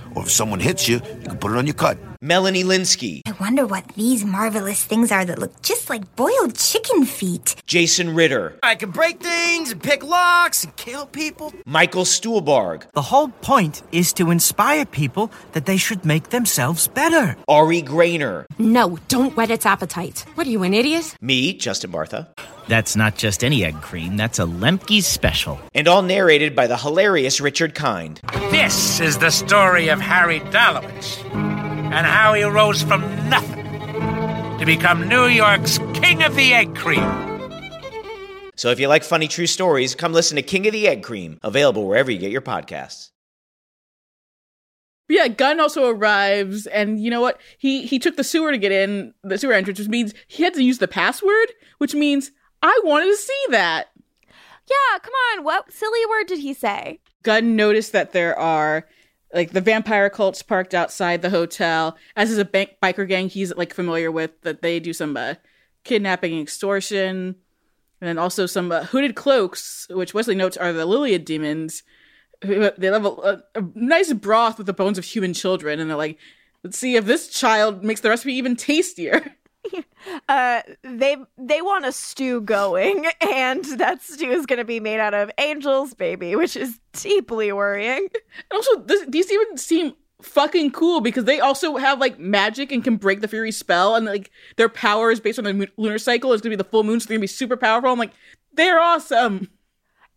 or if someone hits you, you can put it on your cut. Melanie Lynskey, I wonder what these marvelous things are that look just like boiled chicken feet. Jason Ritter, I can break things and pick locks and kill people. Michael Stuhlbarg, The whole point is to inspire people that they should make themselves better. Ari Graynor, No, don't whet its appetite. What are you, an idiot? me, Justin Bartha, That's not just any egg cream, that's a Lemke's special. and all narrated by the hilarious Richard Kind. This is the story of Harry Dalowitz and how he rose from nothing to become New York's King of the Egg Cream. So if you like funny true stories, come listen to King of the Egg Cream, available wherever you get your podcasts. But yeah, Gunn also arrives, and you know what? He he took the sewer to get in the sewer entrance, which means he had to use the password, which means I wanted to see that. Yeah, come on. What silly word did he say? Gunn noticed that there are like the vampire cults parked outside the hotel. As is a bank biker gang he's like familiar with, that they do some uh, kidnapping and extortion, and then also some uh, hooded cloaks, which Wesley notes are the Liliad demons. They have a, a, a nice broth with the bones of human children, and they're like Let's see if this child makes the recipe even tastier. Uh, they they want a stew going, and that stew is going to be made out of Angel's baby, which is deeply worrying. And also, this, these even seem fucking cool because they also have like magic and can break the Fury spell, and like their power is based on the lunar cycle. It's gonna be the full moon, so they're gonna be super powerful. I'm like, they're awesome.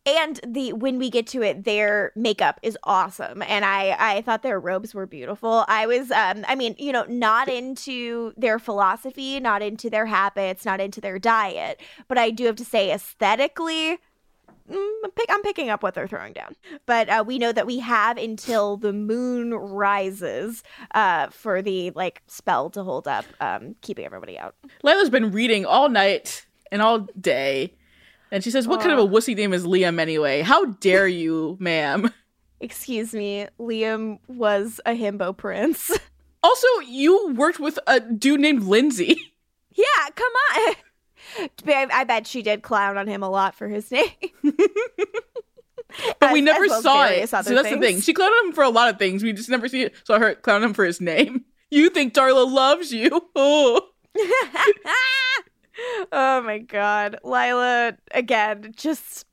And the when we get to it, their makeup is awesome, and I I thought their robes were beautiful. I was um I mean you know not into their philosophy, not into their habits, not into their diet, but I do have to say aesthetically. mm, I'm, pick, I'm picking up what they're throwing down, but uh, we know that we have until the moon rises uh, for the like spell to hold up, um, keeping everybody out. Lilah's been reading all night and all day, and she says, "What kind of a wussy name is Liam anyway? How dare you, ma'am?" Excuse me, Liam was a himbo prince. Also, you worked with a dude named Lindsay. Yeah, come on. I, I bet she did clown on him a lot for his name. But we never well saw it. So that's the thing. She clowned him for a lot of things. We just never see it, saw her clown him for his name. You think Darla loves you? Oh. Oh my god, Lilah again. Just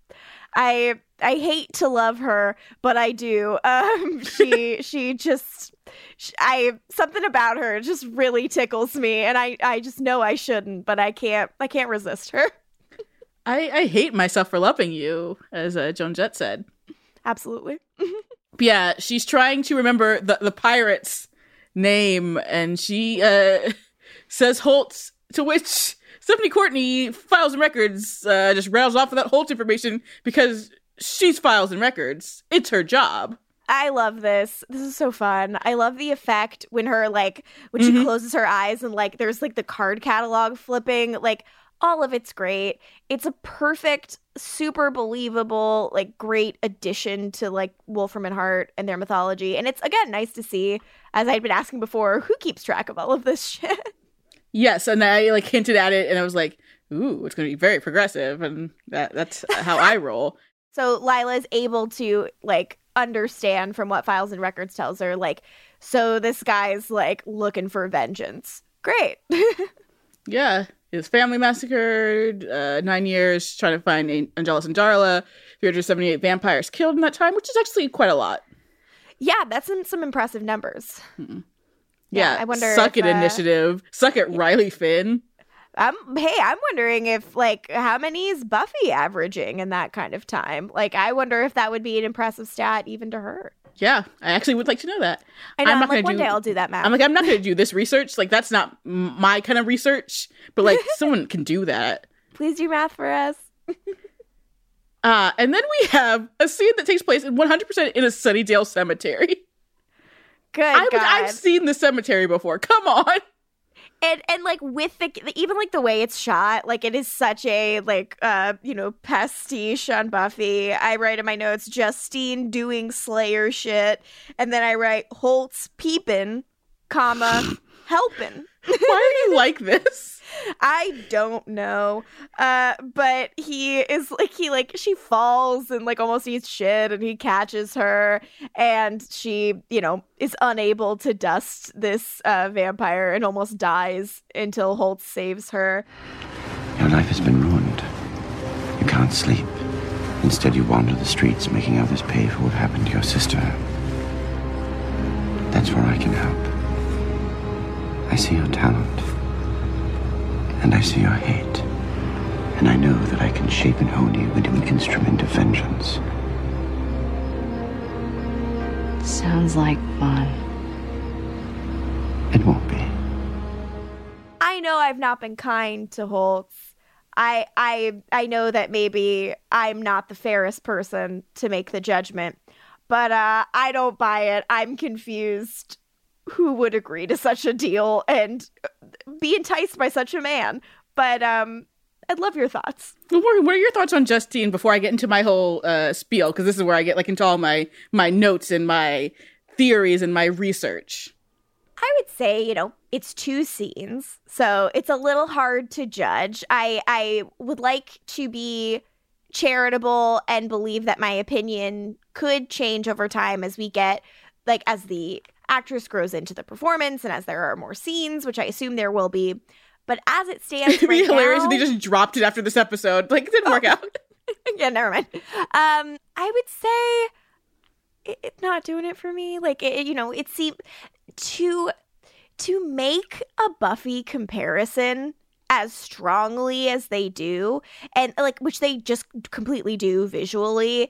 I I hate to love her, but I do. Um, she she just sh I something about her just really tickles me, and I I just know I shouldn't, but I can't I can't resist her. I, I hate myself for loving you, as uh, Joan Jett said. Absolutely. Yeah, she's trying to remember the, the pirate's name, and she uh, says Holtz, to which Stephanie Courtney, Files and Records, uh, just rails off of that Holtz information because she's Files and Records. It's her job. I love this. This is so fun. I love the effect when her like when she Mhm. closes her eyes and like there's like the card catalog flipping. Like all of it's great. It's a perfect, super believable, like great addition to like Wolfram and Hart and their mythology. And it's again nice to see, as I'd been asking before, who keeps track of all of this shit. Yes, and I like hinted at it, and I was like, "Ooh, it's going to be very progressive," and that that's how I roll. So Lilah is able to like understand from what Files and Records tells her, like, so this guy's like looking for vengeance. Great. Yeah, his family massacred, uh, nine years trying to find An- Angelus and Darla, 378 vampires killed in that time, which is actually quite a lot. Yeah, that's some, some impressive numbers. Yeah, I wonder Suck if, it, uh, initiative. Suck it, Riley Finn. I'm hey, I'm wondering if like how many is Buffy averaging in that kind of time? Like I wonder if that would be an impressive stat even to her. Yeah, I actually would like to know that. I know, I'm not like, gonna one day I'll do that math. I'm like, I'm not going to do this research. Like, that's not my kind of research. But like, someone can do that. Please do math for us. Uh, and then we have a scene that takes place in 100% in a Sunnydale cemetery. Good I, God. i've seen the cemetery before. Come on. and and like with the even like the way it's shot like it is such a like uh you know pastiche on buffy i write in my notes justine doing slayer shit and then i write holtz peeping comma helping why are you like this i don't know uh but he is like he like she falls and like almost eats shit and he catches her and she you know is unable to dust this uh vampire and almost dies until Holtz saves her Your life has been ruined. You can't sleep. Instead, you wander the streets making others pay for what happened to your sister. That's where I can help. I see your talent. And I see your hate. And I know that I can shape and hone you into an instrument of vengeance. Sounds like fun. It won't be. I know I've not been kind to Holtz. I I I know that maybe I'm not the fairest person to make the judgment, but uh I don't buy it. I'm confused. Who would agree to such a deal and be enticed by such a man? But um I'd love your thoughts. What are, your thoughts on Justine before I get into my whole uh, spiel? Because this is where I get like into all my my notes and my theories and my research. I would say, you know, it's two scenes, so it's a little hard to judge. I I would like to be charitable and believe that my opinion could change over time as we get like as the actress grows into the performance and as there are more scenes, which I assume there will be. But as it stands, It'd be right hilarious now, if they just dropped it after this episode. Like, it didn't work out. yeah, never mind. Um, I would say it, it's not doing it for me. Like, it, you know, it seemed to to make a Buffy comparison as strongly as they do, and like which they just completely do visually.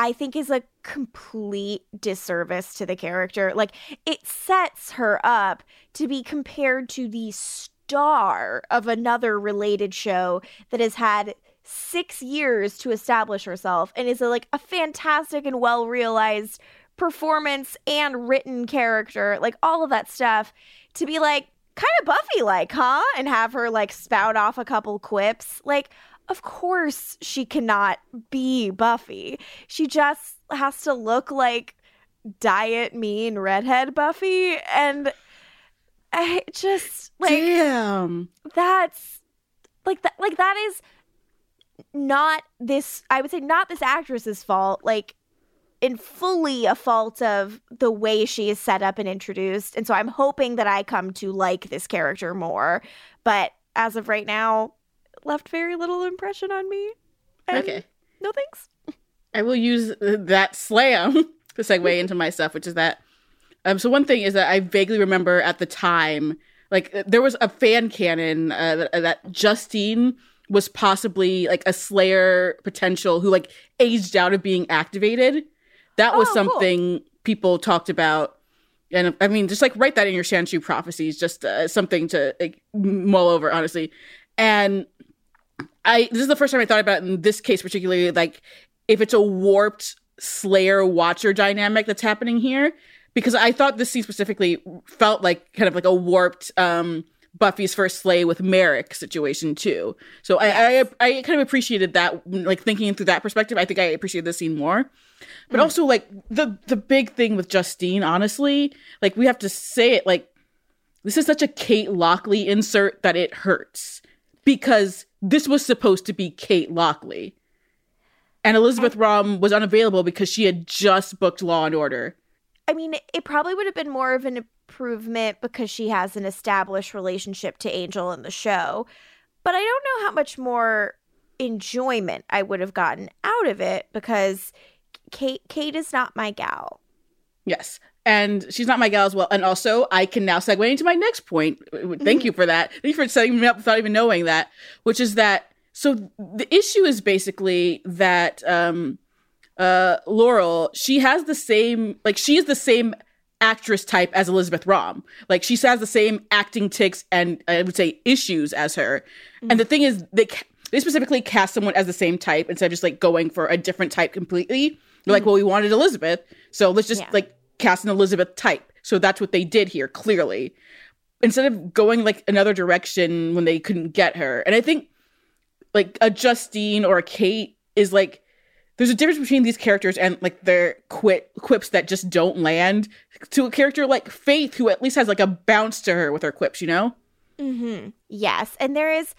I think is a complete disservice to the character. Like it sets her up to be compared to the star of another related show that has had six years to establish herself and is a, like a fantastic and well realized performance and written character, like all of that stuff, to be like kind of Buffy like, huh? And have her like spout off a couple quips. Like, of course she cannot be Buffy. She just has to look like diet mean redhead Buffy and I just like Damn. that's like that like that is not this I would say not this actress's fault like in fully a fault of the way she is set up and introduced and so I'm hoping that I come to like this character more but as of right now left very little impression on me Okay. no thanks I will use that slam to segue into my stuff, which is that. Um, so one thing is that I vaguely remember at the time, like there was a fan canon uh, that, that Justine was possibly like a Slayer potential who like aged out of being activated. That was Oh, cool. something people talked about, and I mean, just like write that in your Shanshu prophecies, just uh, something to like, mull over, honestly. And I this is the first time I thought about it in this case particularly like if it's a warped Slayer Watcher dynamic that's happening here because I thought this scene specifically felt like kind of like a warped um Buffy's first slay with Merrick situation too. So I, I I kind of appreciated that like thinking through that perspective. I think I appreciated this scene more. But also like the the big thing with Justine, honestly, like we have to say it like this is such a Kate Lockley insert that it hurts because this was supposed to be Kate Lockley. And Elisabeth Röhm was unavailable because she had just booked Law and Order. I mean, it probably would have been more of an improvement because she has an established relationship to Angel in the show. But I don't know how much more enjoyment I would have gotten out of it because Kate Kate is not my gal. Yes. And she's not my gal as well. And also, I can now segue into my next point. Thank you for that. Thank you for setting me up without even knowing that, which is that. So the issue is basically that um, uh, Laurel, she has the same, like, she is the same actress type as Elisabeth Röhm. Like, she has the same acting ticks and I would say issues as her. And the thing is, they ca- they specifically cast someone as the same type instead of just like going for a different type completely. They're like, well, we wanted Elizabeth, so let's just Yeah. like cast an Elizabeth type. So that's what they did here, clearly. Instead of going like another direction when they couldn't get her. And I think like a Justine or a Kate is like there's a difference between these characters and like their quit quips that just don't land to a character like Faith who at least has like a bounce to her with her quips, you know? Mm-hmm. Yes, and there is,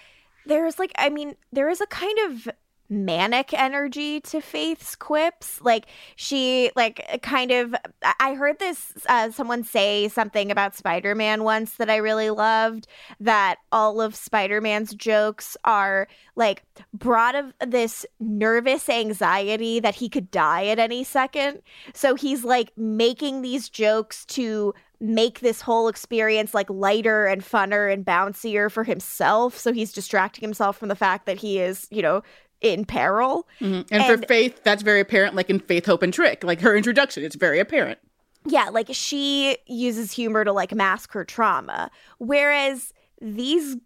there is like, I mean, there is a kind of manic energy to Faith's quips. Like she, like, kind of. I- heard this uh, someone say something about Spider Man once that I really loved. That all of Spider Man's jokes are like brought of this nervous anxiety that he could die at any second. So he's like making these jokes to make this whole experience like lighter and funner and bouncier for himself. So he's distracting himself from the fact that he is, you know, in peril. Mm-hmm. And, for Faith, that's very apparent, like in Faith, Hope, and Trick. Like her introduction, it's very apparent. Yeah, like she uses humor to like mask her trauma. Whereas these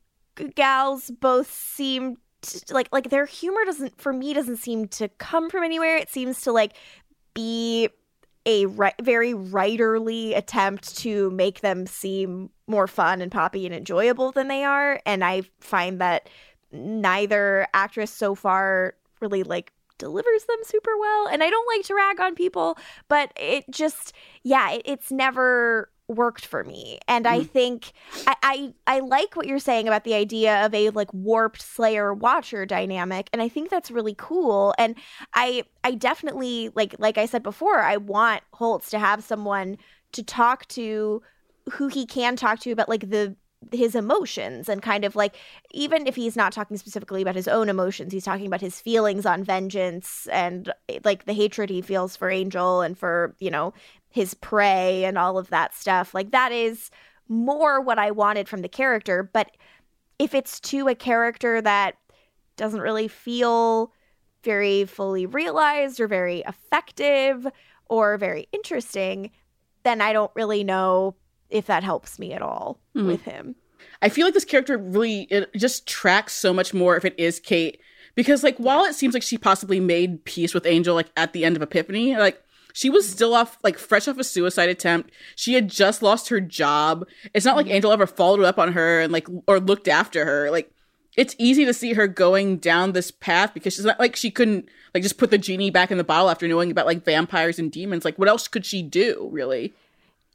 gals both seem like like their humor doesn't for me doesn't seem to come from anywhere. It seems to like be a ri- very writerly attempt to make them seem more fun and poppy and enjoyable than they are and I find that neither actress so far really like delivers them super well and i don't like to rag on people but it just yeah it, it's never worked for me. And i mm. think I, I i like what you're saying about the idea of a like warped slayer watcher dynamic and i think that's really cool. And i i definitely like like i said before i want holtz to have someone to talk to who he can talk to about like the his emotions and kind of like even if he's not talking specifically about his own emotions he's talking about his feelings on vengeance and like the hatred he feels for angel and for you know his prey and all of that stuff. Like that is more what i wanted from the character but if it's to a character that doesn't really feel very fully realized or very effective or very interesting then i don't really know if that helps me at all Mhm. with him I feel like this character really it just tracks so much more if it is Kate because like while it seems like she possibly made peace with Angel like at the end of Epiphany, like she was still off like fresh off a suicide attempt. She had just lost her job. It's not like Angel ever followed up on her and like or looked after her. Like it's easy to see her going down this path because she's not like she couldn't like just put the genie back in the bottle after knowing about like vampires and demons. Like what else could she do, really?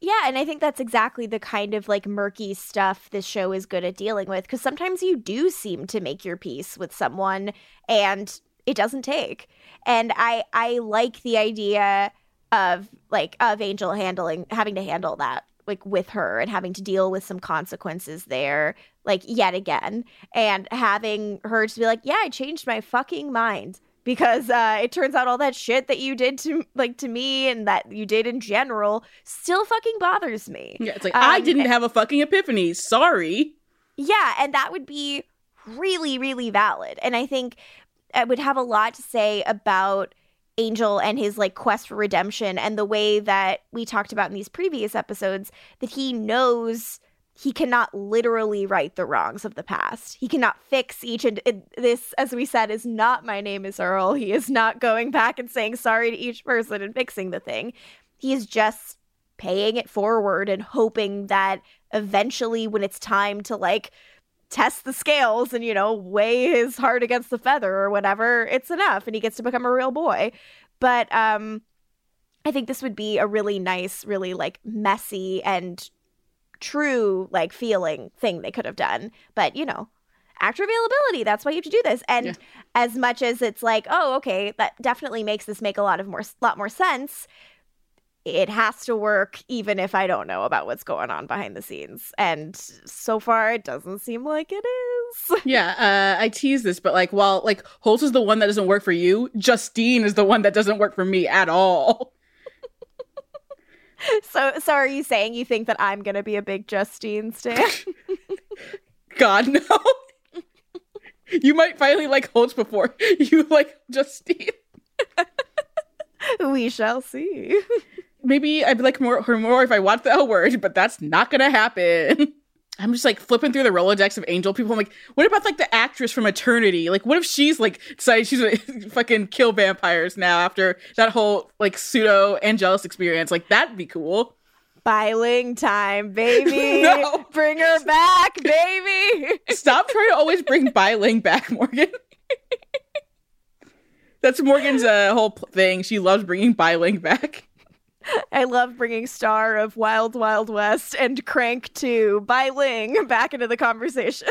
Yeah, and I think that's exactly the kind of like murky stuff this show is good at dealing with because sometimes you do seem to make your peace with someone and it doesn't take. And I I like the idea of like of Angel handling having to handle that like with her and having to deal with some consequences there like yet again and having her to be like, "Yeah, I changed my fucking mind." Because uh, it turns out all that shit that you did to like to me and that you did in general still fucking bothers me. Yeah, it's like I Um, didn't have a fucking epiphany. Sorry. Yeah, and that would be really, really valid. And I think it would have a lot to say about Angel and his like quest for redemption and the way that we talked about in these previous episodes that he knows he cannot literally right the wrongs of the past. He cannot fix each and this as we said is not my name is Earl. He is not going back and saying sorry to each person and fixing the thing. He is just paying it forward and hoping that eventually when it's time to like test the scales and you know weigh his heart against the feather or whatever it's enough and he gets to become a real boy but um i think this would be a really nice really like messy and true like feeling thing they could have done but you know actor availability that's why you have to do this and as much as it's like oh okay that definitely makes this make a lot of more lot more sense it has to work even if I don't know about what's going on behind the scenes. And so far, it doesn't seem like it is. yeah, uh, I tease this, but like, while like Holtz is the one that doesn't work for you, Justine is the one that doesn't work for me at all. So, so are you saying you think that I'm gonna be a big Justine stan? God no. you might finally like Holtz before you like Justine. we shall see. Maybe I'd like more her more if I watch the L word, but that's not gonna happen. I'm just like flipping through the Rolodex of Angel people. I'm like, what about like the actress from Eternity? Like, what if she's like decided she's gonna fucking kill vampires now after that whole like pseudo Angelus experience? Like, that'd be cool. Bai Ling time, baby. No. Bring her back, baby. Stop trying to always bring Bai Ling back, Morgan. That's Morgan's uh, whole thing. She loves bringing Bai Ling back. I love bringing Star of Wild Wild West and Crank 2 Bai Ling back into the conversation.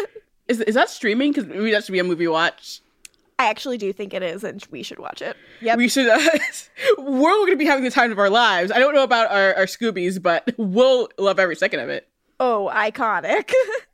Is is that streaming? Because maybe that should be a movie watch. I actually do think it is, and we should watch it. Yep. We should. Uh, we're going to be having the time of our lives. I don't know about our, our Scoobies, but we'll love every second of it. Oh, iconic.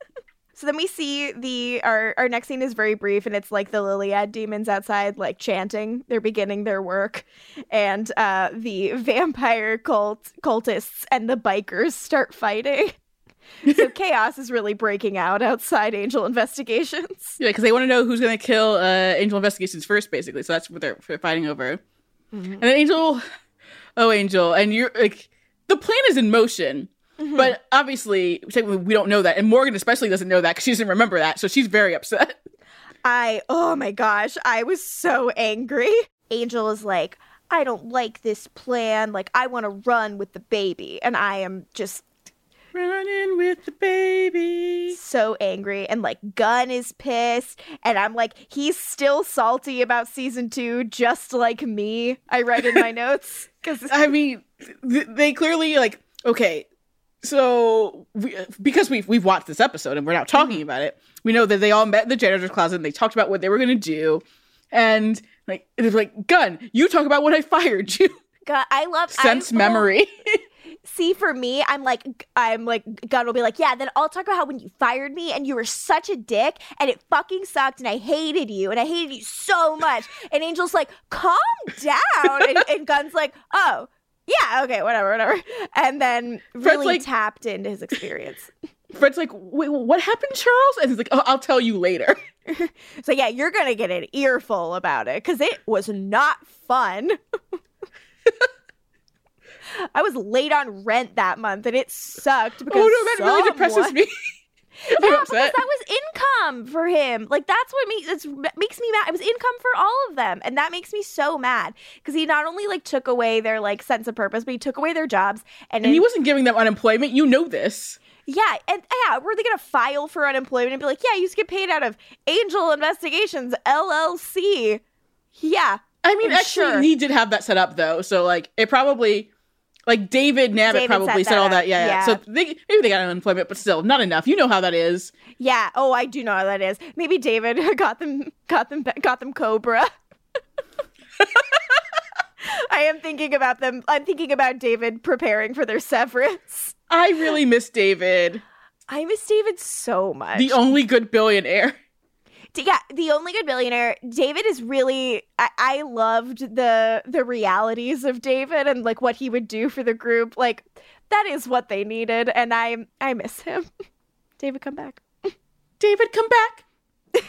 so then we see the our our next scene is very brief and it's like the Liliad demons outside like chanting. They're beginning their work and uh the vampire cult cultists and the bikers start fighting. so chaos is really breaking out outside Angel Investigations. Yeah, because they want to know who's going to kill uh, Angel Investigations first, basically. So that's what they're fighting over. And then Angel, oh Angel, and you're like, the plan is in motion, Mm-hmm. but obviously we don't know that, and Morgan especially doesn't know that because she doesn't remember that, so she's very upset. I oh my gosh, I was so angry. Angel is like, I don't like this plan. Like I want to run with the baby, and I am just running with the baby. So angry, and like Gunn is pissed, and I'm like, he's still salty about season two, just like me. I write in my notes because I mean, th- they clearly like okay. So we, uh, because we've we've watched this episode and we're now talking mm-hmm. about it, we know that they all met in the janitor's closet and they talked about what they were going to do, and like it was like, Gunn, you talk about when I fired you. God, I love Sense I- memory. See, for me, I'm like, I'm like, Gunn will be like, yeah, then I'll talk about how when you fired me and you were such a dick and it fucking sucked and I hated you and I hated you so much. And Angel's like, calm down. and, and Gunn's like, oh, yeah, okay, whatever, whatever. And then really like- tapped into his experience. Fred's like, wait, what happened, Charles? And he's like, oh, I'll tell you later. so yeah, you're gonna get an earful about it because it was not fun. I was late on rent that month and it sucked because oh no, that really depresses me. yeah, because that was income for him. Like that's what makes makes me mad. It was income for all of them, and that makes me so mad because he not only like took away their like sense of purpose, but he took away their jobs. And, And he wasn't giving them unemployment. You know this. yeah, and yeah, were they gonna file for unemployment and be like, yeah, you used to get paid out of Angel Investigations LLC? Yeah, I mean, actually, sure. he did have that set up though. So like, it probably, like David Nabbit David probably said that all up, that. Yeah, yeah. yeah. So they, maybe they got unemployment, but still not enough. You know how that is. Yeah. Oh, I do know how that is. Maybe David got them, got them, got them Cobra. I am thinking about them. I'm thinking about David preparing for their severance. I really miss David, I miss David so much. the only good billionaire. Yeah, the only good billionaire. David is really. I, I loved the the realities of David and like what he would do for the group. Like that is what they needed, and I I miss him. David, come back. David, come back.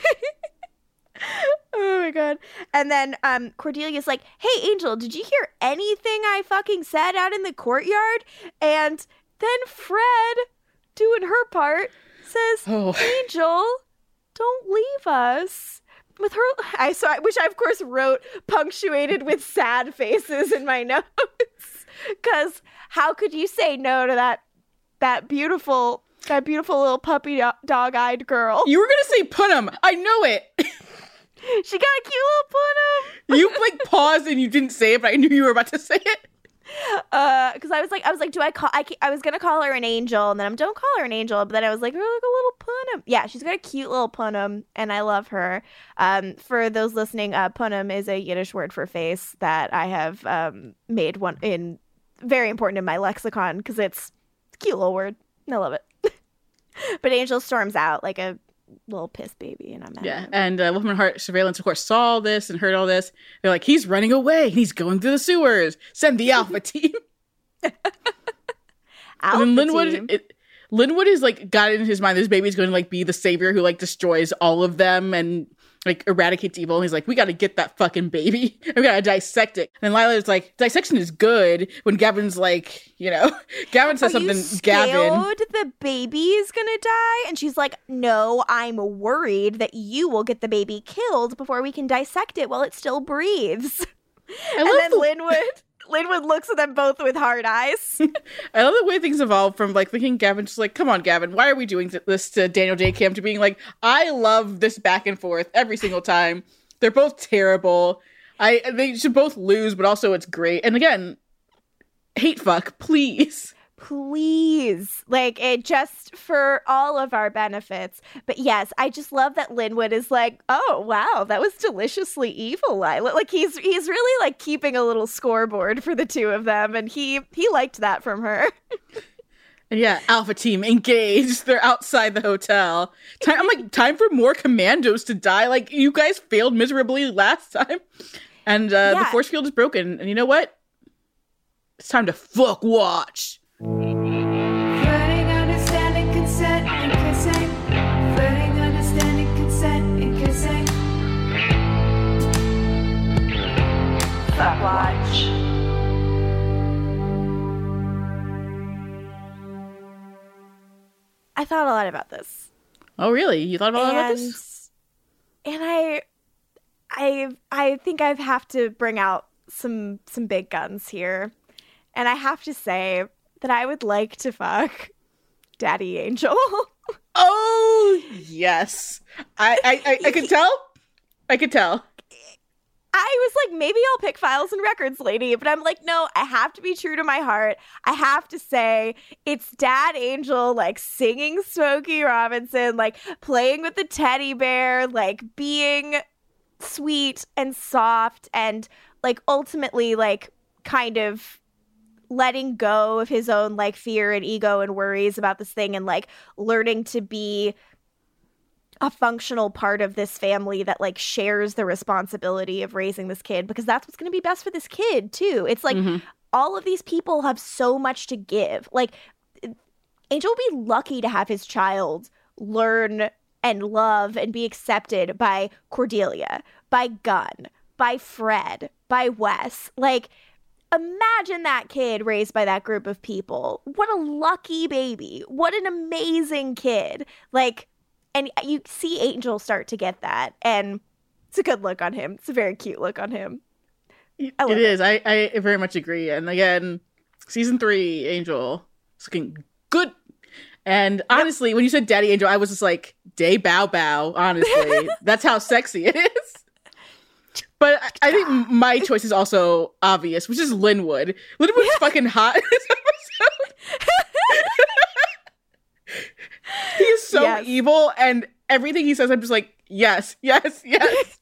Oh my god. And then um Cordelia's like, "Hey Angel, did you hear anything I fucking said out in the courtyard?" And then Fred, doing her part, says, Oh. "Angel, don't leave us." With her I saw which I of course wrote punctuated with sad faces in my notes. Cuz how could you say no to that that beautiful that beautiful little puppy do- dog-eyed girl? You were gonna say Punim. I know it. She got a cute little punim. you like paused and you didn't say it, but I knew you were about to say it. Uh because i was like i was like do i call I, I was gonna call her an angel and then i'm don't call her an angel but then i was like oh like a little punim. Yeah she's got a cute little punim and i love her. Um for those listening uh punim is a yiddish word for face that i have um made one in very important in my lexicon because it's a cute little word. I love it. But angel storms out like a little piss baby and i'm mad Yeah, and uh, Wolfram & Hart Surveillance, of course, saw all this and heard all this. They're like, he's running away. He's going through the sewers. Send the Alpha team. Alpha and then Linwood, team. it, Linwood is like got it in his mind this baby's going to like be the savior who like destroys all of them and like eradicates evil. And he's like, we got to get that fucking baby. we got to dissect it. And Lilah's like, dissection is good. When Gavin's like, you know, Gavin says Are you something. Gavin. the baby is gonna die? And she's like, No, I'm worried that you will get the baby killed before we can dissect it while it still breathes. and love then the- Linwood Linwood looks at them both with hard eyes. I love the way things evolve from like thinking Gavin's just like, come on, Gavin, why are we doing this to Daniel Dae Kim to being like, I love this back and forth every single time. They're both terrible. I they should both lose, but also it's great. And again, hate fuck, please. Please. Like it just for all of our benefits. But yes, I just love that Linwood is like, oh wow, that was deliciously evil, Lilah. Like he's he's really like keeping a little scoreboard for the two of them, and he he liked that from her. And yeah, Alpha Team engaged. They're outside the hotel. Time, I'm like, time for more commandos to die. Like you guys failed miserably last time, and uh, the force field is broken. And you know what? It's time to fuck watch. Watch. I thought a lot about this. Oh, really? You thought about, about and, this? And I I I think I have to bring out some some big guns here. And I have to say that I would like to fuck Daddy Angel. Oh yes, I I I, I could tell. I could tell. I was like, maybe I'll pick files and records, lady. But I'm like, no, I have to be true to my heart. I have to say, it's Dad Angel, like singing Smokey Robinson, like playing with the teddy bear, like being sweet and soft, and like ultimately, like kind of letting go of his own like fear and ego and worries about this thing and like learning to be a functional part of this family that like shares the responsibility of raising this kid because that's what's going to be best for this kid too. It's like Mhm. all of these people have so much to give. Like Angel will be lucky to have his child learn and love and be accepted by Cordelia, by Gunn, by Fred, by Wes. Like, imagine that kid raised by that group of people. What a lucky baby. What an amazing kid. Like, and you see Angel start to get that. And it's a good look on him. It's a very cute look on him. It is. I, I very much agree. And again, season three, Angel, it's looking good. And honestly, when you said Daddy Angel, I was just like, day bow bow. Honestly, that's how sexy it is. But I, I think my choice is also obvious, which is Linwood. Linwood's fucking hot in this episode. he is so Yes. evil, and everything he says, I'm just like, yes, yes, yes.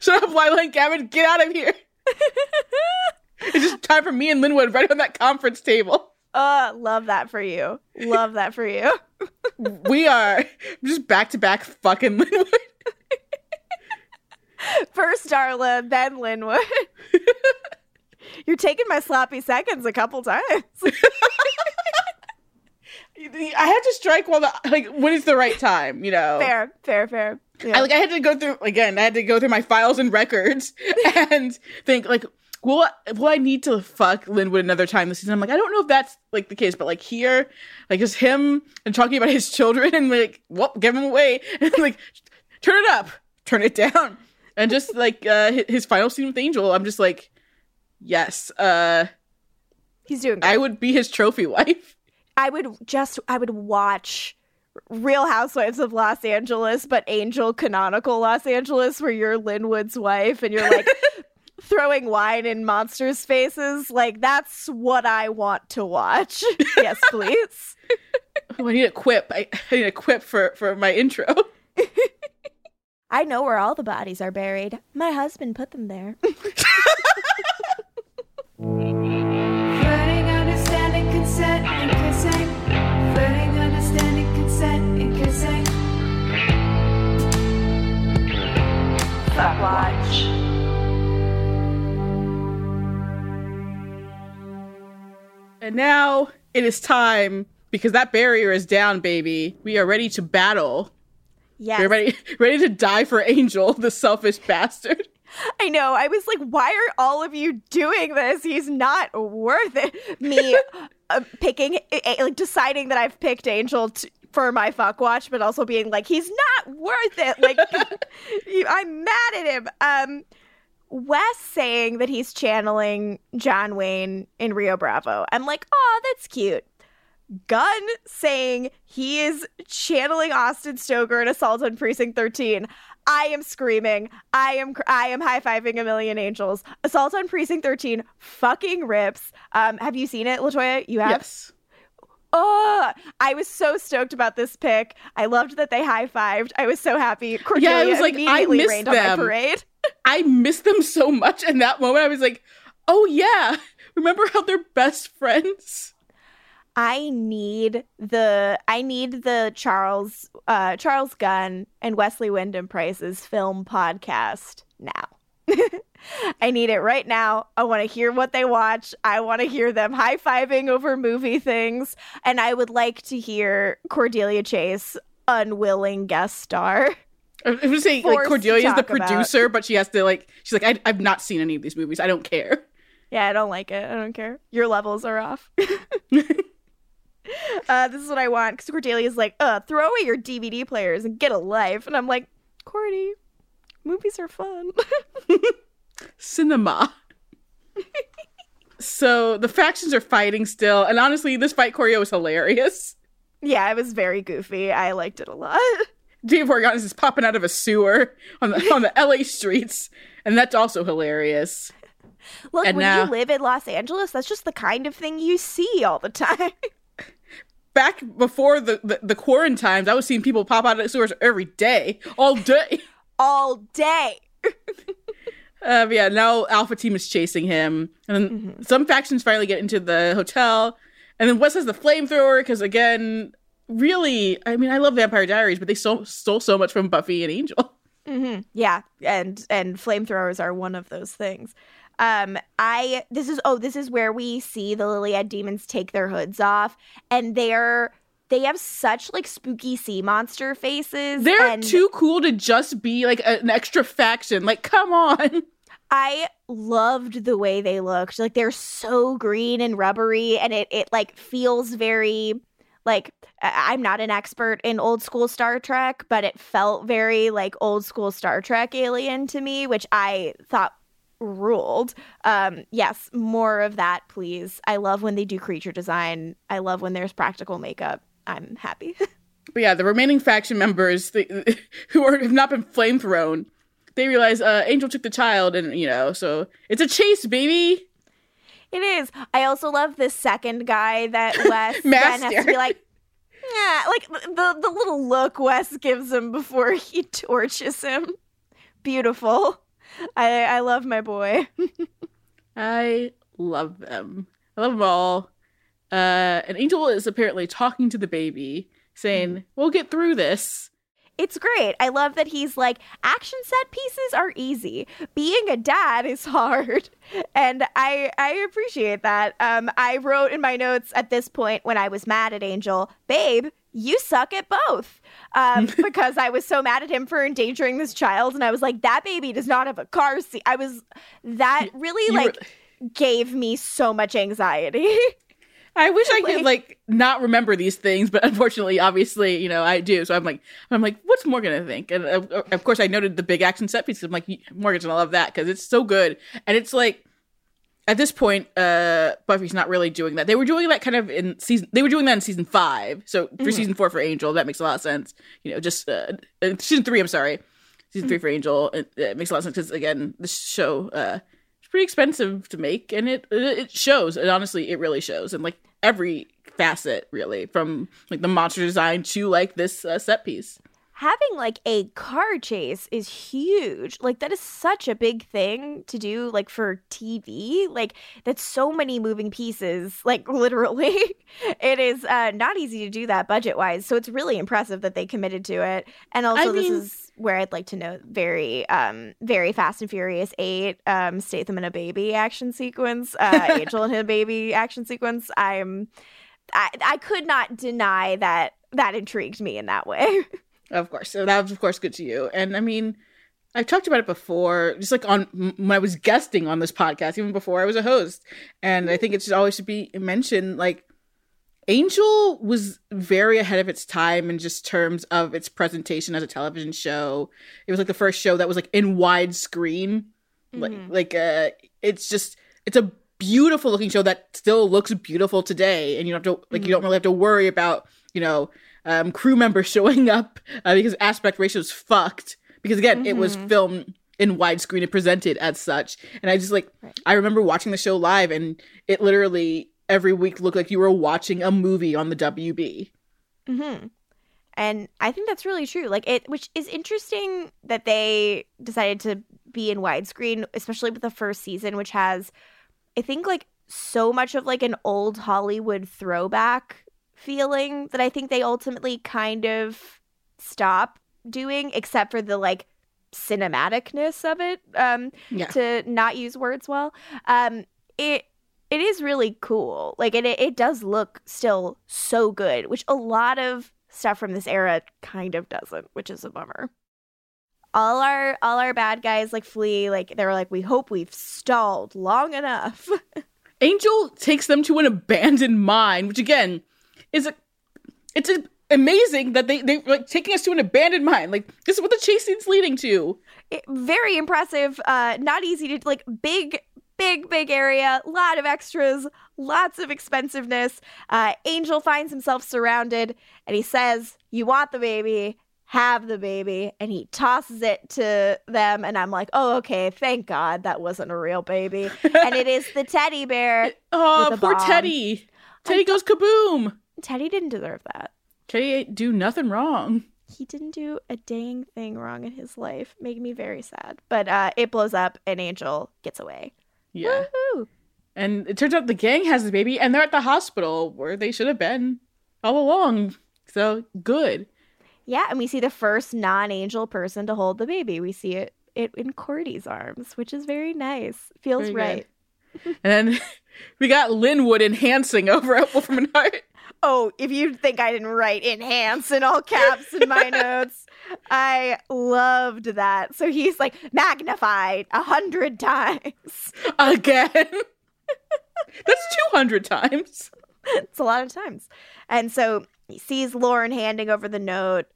Shut up, Lilah and Gavin, get out of here. it's just time for me and Linwood right on that conference table. Uh, love that for you. Love that for you. We are just back to back fucking Linwood. First Darla, then Linwood. You're taking my sloppy seconds a couple times. I had to strike while the like when is the right time, you know. Fair, fair, fair. Yeah. I like I had to go through again. I had to go through my files and records and think like, will I- will I need to fuck Linwood another time this season? I'm like, I don't know if that's like the case, but like here, like just him and talking about his children and like, well, give him away and like, turn it up, turn it down, and just like uh his final scene with Angel, I'm just like, yes, uh, he's doing. I would be his trophy wife. I would just I would watch Real Housewives of Los Angeles, but Angel canonical Los Angeles, where you're Linwood's wife and you're like throwing wine in monsters' faces. Like that's what I want to watch. yes, please. Oh, I need a quip. I, I need a quip for for my intro. I know where all the bodies are buried. My husband put them there. Fuck watch. And now it is time because that barrier is down, baby. We are ready to battle. Yes. We're ready, ready to die for Angel, the selfish bastard. I know. I was like, why are all of you doing this? He's not worth it. Me uh, picking, uh, like, deciding that I've picked Angel t- for my fuck watch, but also being like, he's not worth it. Like, I'm mad at him. Um, Wes saying that he's channeling John Wayne in Rio Bravo. I'm like, oh, that's cute. Gunn saying he is channeling Austin Stoker in Assault on Precinct 13. I am screaming. I am I am high fiving a million angels. Assault on Precinct 13 fucking rips. Um, have you seen it, Latoya? You have. Yes. Oh, I was so stoked about this pick. I loved that they high fived. I was so happy. Cordelia yeah, I was like, I missed them. parade. I missed them so much in that moment. I was like, oh yeah, remember how they're best friends? I need the I need the Charles uh Charles Gunn and Wesley Wyndam-Pryce's film podcast now. I need it right now. I want to hear what they watch. I want to hear them high fiving over movie things. And I would like to hear Cordelia Chase unwilling guest star. I was gonna say like to Cordelia's the talk about- producer, but she has to like she's like I, I've not seen any of these movies. I don't care. Yeah, I don't like it. I don't care. Your levels are off. uh, this is what I want. Because Cordelia's like, uh, throw away your DVD players and get a life. And I'm like, Cordy, movies are fun. Cinema. so the factions are fighting still, and honestly, this fight choreo is hilarious. yeah, it was very goofy. I liked it a lot. David Boreanaz is popping out of a sewer on the on the LA streets, and that's also hilarious. Look, And when now- you live in Los Angeles, that's just the kind of thing you see all the time. Back before the, the, the quarantines, I was seeing people pop out of the sewers every day, all day. All day. Uh, yeah, now Alpha Team is chasing him, and then Mm-hmm. some factions finally get into the hotel, and then Wes has the flamethrower because again, really, I mean, I love Vampire Diaries, but they stole, stole so much from Buffy and Angel. hmm Yeah, and and flamethrowers are one of those things. Um, I this is oh this is where we see the Liliad demons take their hoods off, and they're they have such like spooky sea monster faces. They're and too cool to just be like an extra faction. Like, come on. I loved the way they looked. Like they're so green and rubbery, and it it like feels very like I'm not an expert in old school Star Trek, but it felt very like old school Star Trek alien to me, which I thought ruled. Um yes, more of that please. I love when they do creature design. I love when there's practical makeup. I'm happy. But yeah, the remaining faction members who are, have not been flame thrown, they realize uh, Angel took the child, and you know, so it's a chase, baby. It is. I also love this second guy that Wes then has to be like, yeah, like the the little look Wes gives him before he torches him. Beautiful. I I love my boy. I love them. I love them all. Uh, and Angel is apparently talking to the baby, saying, "We'll get through this." It's great. I love that he's like, action set pieces are easy. Being a dad is hard. And I I appreciate that. Um I wrote in my notes at this point when I was mad at Angel, babe, you suck at both. Um, because I was so mad at him for endangering this child. And I was like, that baby does not have a car seat. I was that really you were- like gave me so much anxiety. I wish I could like not remember these things, but unfortunately, obviously, you know, I do. So I'm like, I'm like, what's Morgan gonna think? And uh, of course, I noted the big action set pieces. I'm like, Morgan's gonna love that because it's so good. And it's like, at this point, uh, Buffy's not really doing that. They were doing that kind of in season. They were doing that in season five. So for Mhm. season four for Angel, that makes a lot of sense. You know, just uh, uh, season three. I'm sorry, season three for Angel. It, it makes a lot of sense because again, this show uh, it's pretty expensive to make, and it it it shows. And honestly, it really shows. And like every facet, really, from like the monster design to like this uh, set piece. Having like a car chase is huge. Like that is such a big thing to do like for TV. Like that's so many moving pieces, like literally. it is uh not easy to do that budget-wise. So it's really impressive that they committed to it. And also this mean- is where I'd like to note very um very Fast and Furious 8 um Statham and a baby action sequence, uh Angel and a baby action sequence. I'm I I could not deny that that intrigued me in that way. Of course. So that was, of course, good to you. And I mean, I've talked about it before, just like on when I was guesting on this podcast, even before I was a host. And I think it should always should be mentioned. Like, Angel was very ahead of its time in just terms of its presentation as a television show. It was like the first show that was like in widescreen. Like, Mhm. like uh, it's just it's a beautiful looking show that still looks beautiful today, and you don't have to like you don't really have to worry about you know um, crew members showing up uh, because aspect ratio is fucked. Because again, it was Mhm. filmed in widescreen and presented as such. And I just like I remember watching the show live, and it literally every week looked like you were watching a movie on the WB. hmm And I think that's really true. Like it, which is interesting that they decided to be in widescreen, especially with the first season, which has, I think, like so much of like an old Hollywood throwback feeling that I think they ultimately kind of stop doing, except for the like cinematicness of it. Um, Yeah. to not use words well. Um, it it is really cool. Like it it does look still so good, which a lot of stuff from this era kind of doesn't, which is a bummer. All our all our bad guys like flee, like they're like, we hope we've stalled long enough. Angel takes them to an abandoned mine, which again is a it's a, amazing that they they like taking us to an abandoned mine. Like this is what the chase scene's leading to. It- very impressive. Uh, not easy to like big, big, big area. Lot of extras. Lots of expensiveness. Uh, Angel finds himself surrounded, and he says, "You want the baby." Have the baby, and he tosses it to them, and I'm like, "Oh, okay, thank God that wasn't a real baby." and it is the teddy bear. Oh, poor bomb. Teddy. Teddy goes kaboom. Teddy didn't deserve that. Teddy ain't do nothing wrong. he didn't do a dang thing wrong in his life. Making me very sad. But uh, it blows up and Angel gets away. Yeah. Woohoo! And it turns out the gang has the baby and they're at the hospital where they should have been all along. So good. Yeah, and we see the first non-angel person to hold the baby. We see it it in Cordy's arms, which is very nice. Feels Very right. And then we got Linwood enhancing over at Wolfram and Hart. Oh, if you think I didn't write enhance in all caps in my notes, I loved that. So he's like magnified a hundred times. Again. That's 200 times. it's a lot of times. And so he sees Lorne handing over the note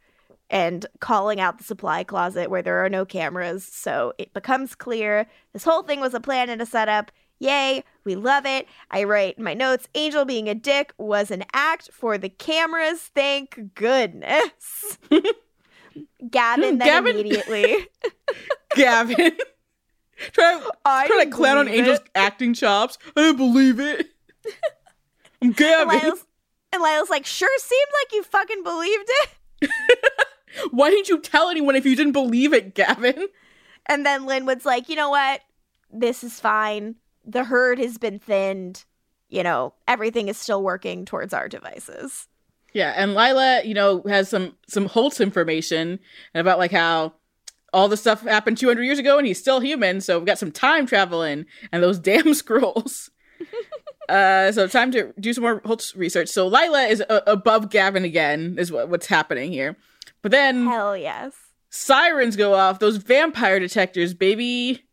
and calling out the supply closet where there are no cameras. So it becomes clear this whole thing was a plan and a setup. Yay, we love it. I write in my notes Angel being a dick was an act for the cameras. Thank goodness. Gavin then Gavin- immediately. Gavin. Try, to, I trying to clown on Angel's it. acting chops. I don't believe it. I'm And Gavin. Lilah's, and Lilah's like, sure seemed like you fucking believed it. Why didn't you tell anyone if you didn't believe it, Gavin? And then Linwood's like, you know what? This is fine. The herd has been thinned. You know, everything is still working towards our devices. Yeah, and Lilah, you know, has some some Holtz information about like how all the stuff happened 200 years ago and he's still human, so we've got some time traveling and those damn scrolls. uh, so time to do some more Holtz research. So Lilah is uh, above Gavin again, is what, what's happening here. But then Hell yes. sirens go off. Those vampire detectors, baby.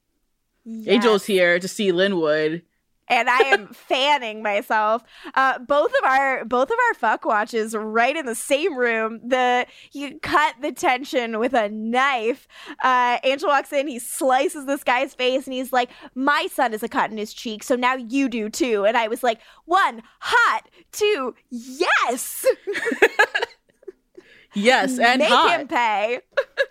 Angel's here to see Linwood. And I am fanning myself. Uh, both of our both of our fuck watches right in the same room. The you cut the tension with a knife. Uh, Angel walks in, he slices this guy's face, and he's like, "My son is a cut in his cheek, so now you do too." And I was like, "One, hot. Two, yes." Yes, and Make hot. him pay.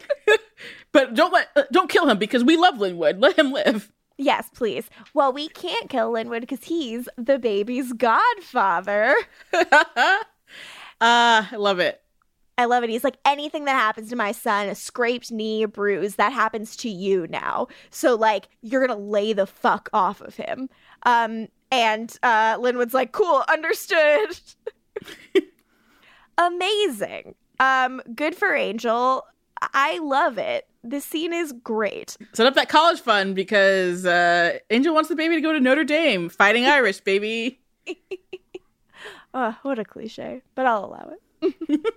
But don't let uh, don't kill him because we love Linwood. Let him live. Yes, please. Well, we can't kill Linwood because he's the baby's godfather. uh, I love it. I love it. He's like, anything that happens to my son, a scraped knee, a bruise, that happens to you now. So, like, you're going to lay the fuck off of him. Um, and uh, Linwood's like, cool, understood. Amazing. Um, good for Angel. I love it. This scene is great. Set up that college fund because uh, Angel wants the baby to go to Notre Dame, fighting Irish, baby. Oh, what a cliche, but I'll allow it.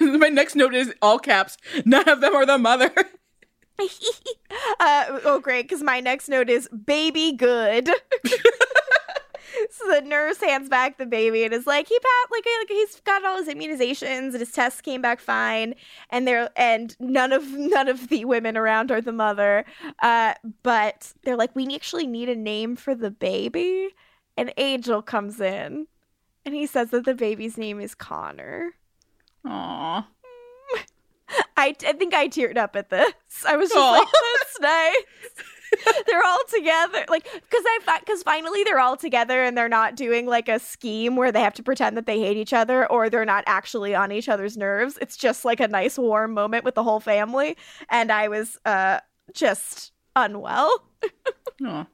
My next note is all caps. None of them are the mother. Uh, oh, great, because my next note is baby good. So the nurse hands back the baby and is like, he pat like, like he's got all his immunizations and his tests came back fine, and they're and none of none of the women around are the mother. Uh, but they're like, we actually need a name for the baby, and Angel comes in, and he says that the baby's name is Connor. Aww. I, I think I teared up at this. I was just Aw. like, that's nice. they're all together, like because I because finally they're all together and they're not doing like a scheme where they have to pretend that they hate each other or they're not actually on each other's nerves. It's just like a nice warm moment with the whole family, and I was uh just unwell. Aw.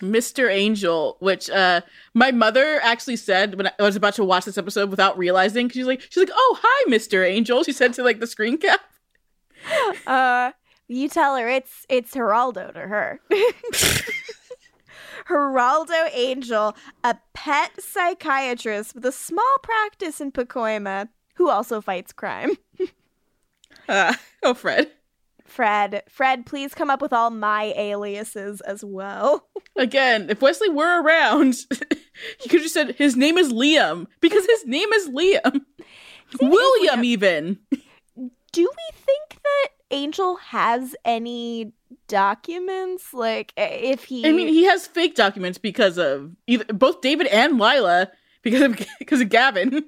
Mr. Angel, which uh my mother actually said when I was about to watch this episode without realizing. She's like, she's like, oh hi, Mr. Angel. She said to like the screen cap. Uh, you tell her it's it's Geraldo to her. Geraldo Angel, a pet psychiatrist with a small practice in Pacoima, who also fights crime. Uh, oh, Fred. Fred, Fred, please come up with all my aliases as well. Again, if Wesley were around, he could have just said his name is Liam because his name is Liam. William, even. Do we think that Angel has any documents? Like, if he. I mean, he has fake documents because of either both David and Lilah because of because of Gavin.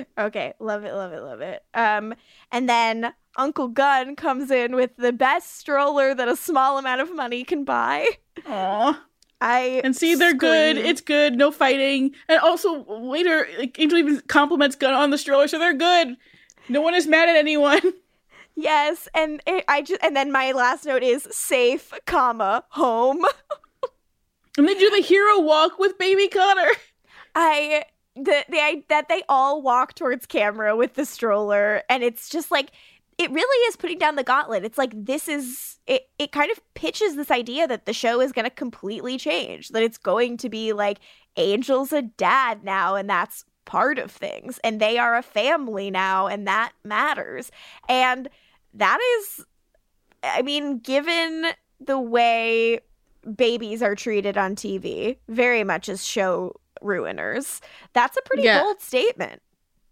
okay, love it, love it, love it. Um, and then Uncle Gunn comes in with the best stroller that a small amount of money can buy. Aww. I And see, they're good. It's good. No fighting. And also later, like, Angel even compliments Gunn on the stroller, so they're good. No one is mad at anyone. Yes, and it, I just and then my last note is safe, comma home. And they do the hero walk with baby Connor. I the the I, that they all walk towards camera with the stroller, and it's just like it really is putting down the gauntlet. It's like this is it. It kind of pitches this idea that the show is going to completely change. That it's going to be like Angel's a dad now, and that's part of things, and they are a family now, and that matters. And that is, I mean, given the way babies are treated on TV, very much as show ruiners. That's a pretty Yeah. bold statement.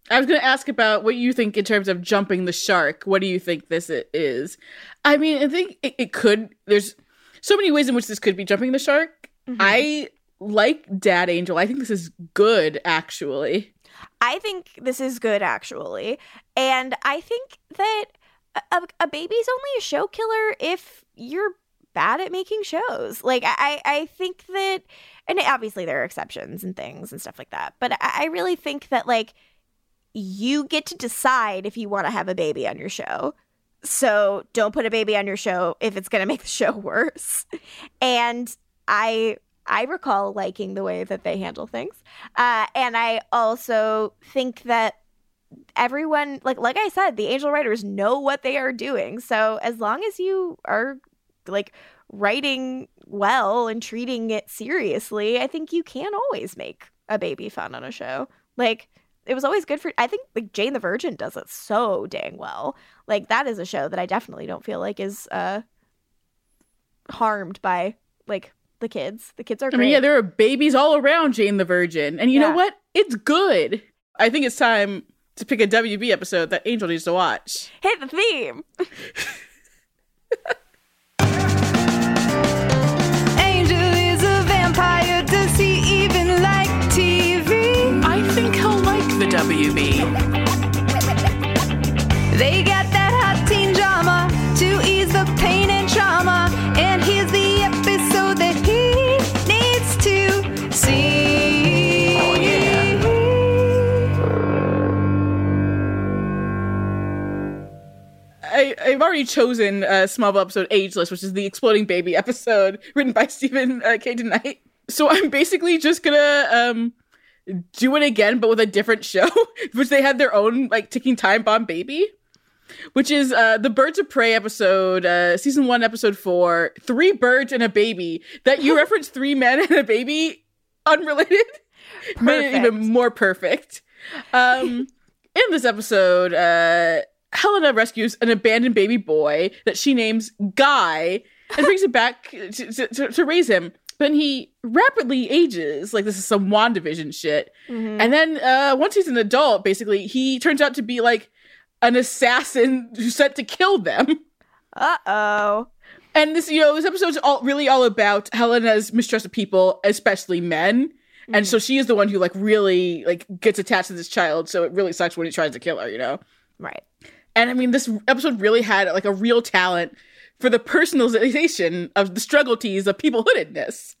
I was going to ask about what you think in terms of jumping the shark. What do you think this is? I mean, I think it, it could. There's so many ways in which this could be jumping the shark. Mm-hmm. I like Dad Angel. I think this is good, actually. I think this is good, actually. And I think that a, a- baby's only a show killer if you're bad at making shows. Like, I, I think that, and obviously there are exceptions and things and stuff like that, but I, I really think that, like, you get to decide if you want to have a baby on your show. So don't put a baby on your show if it's going to make the show worse. And I I recall liking the way that they handle things. Uh, and I also think that everyone like like I said, the angel writers know what they are doing. So as long as you are like writing well and treating it seriously, I think you can always make a baby fun on a show. Like it was always good for I think like Jane the Virgin does it so dang well. Like that is a show that I definitely don't feel like is uh harmed by like the kids. The kids are I great. mean, yeah, there are babies all around Jane the Virgin. And you know what? It's good. I think it's time to pick a WB episode that Angel needs to watch. Hit the theme. Angel is a vampire. Does he even like TV? I think he'll like the WB. I've already chosen a Smallville episode Ageless, which is the exploding baby episode written by Stephen uh, K. Tonight. So I'm basically just gonna um do it again, but with a different show, which they had their own like ticking time bomb baby, which is uh the Birds of Prey episode, uh season one, episode four, three birds and a baby. That you reference three men and a baby, unrelated, made it even more perfect. Um, in this episode, uh, Helena rescues an abandoned baby boy that she names Guy and brings him back to, to, to, raise him. But he rapidly ages, like this is some WandaVision shit. Mhm. And then uh, once he's an adult, basically, he turns out to be like an assassin who's sent to kill them. Uh oh. And this, you know, this episode's all really all about Helena's mistrust of people, especially men. And so she is the one who like really like gets attached to this child. So it really sucks when he tries to kill her, you know? Right. And I mean, this episode really had like a real talent for the personalization of the struggle tease of people hoodedness.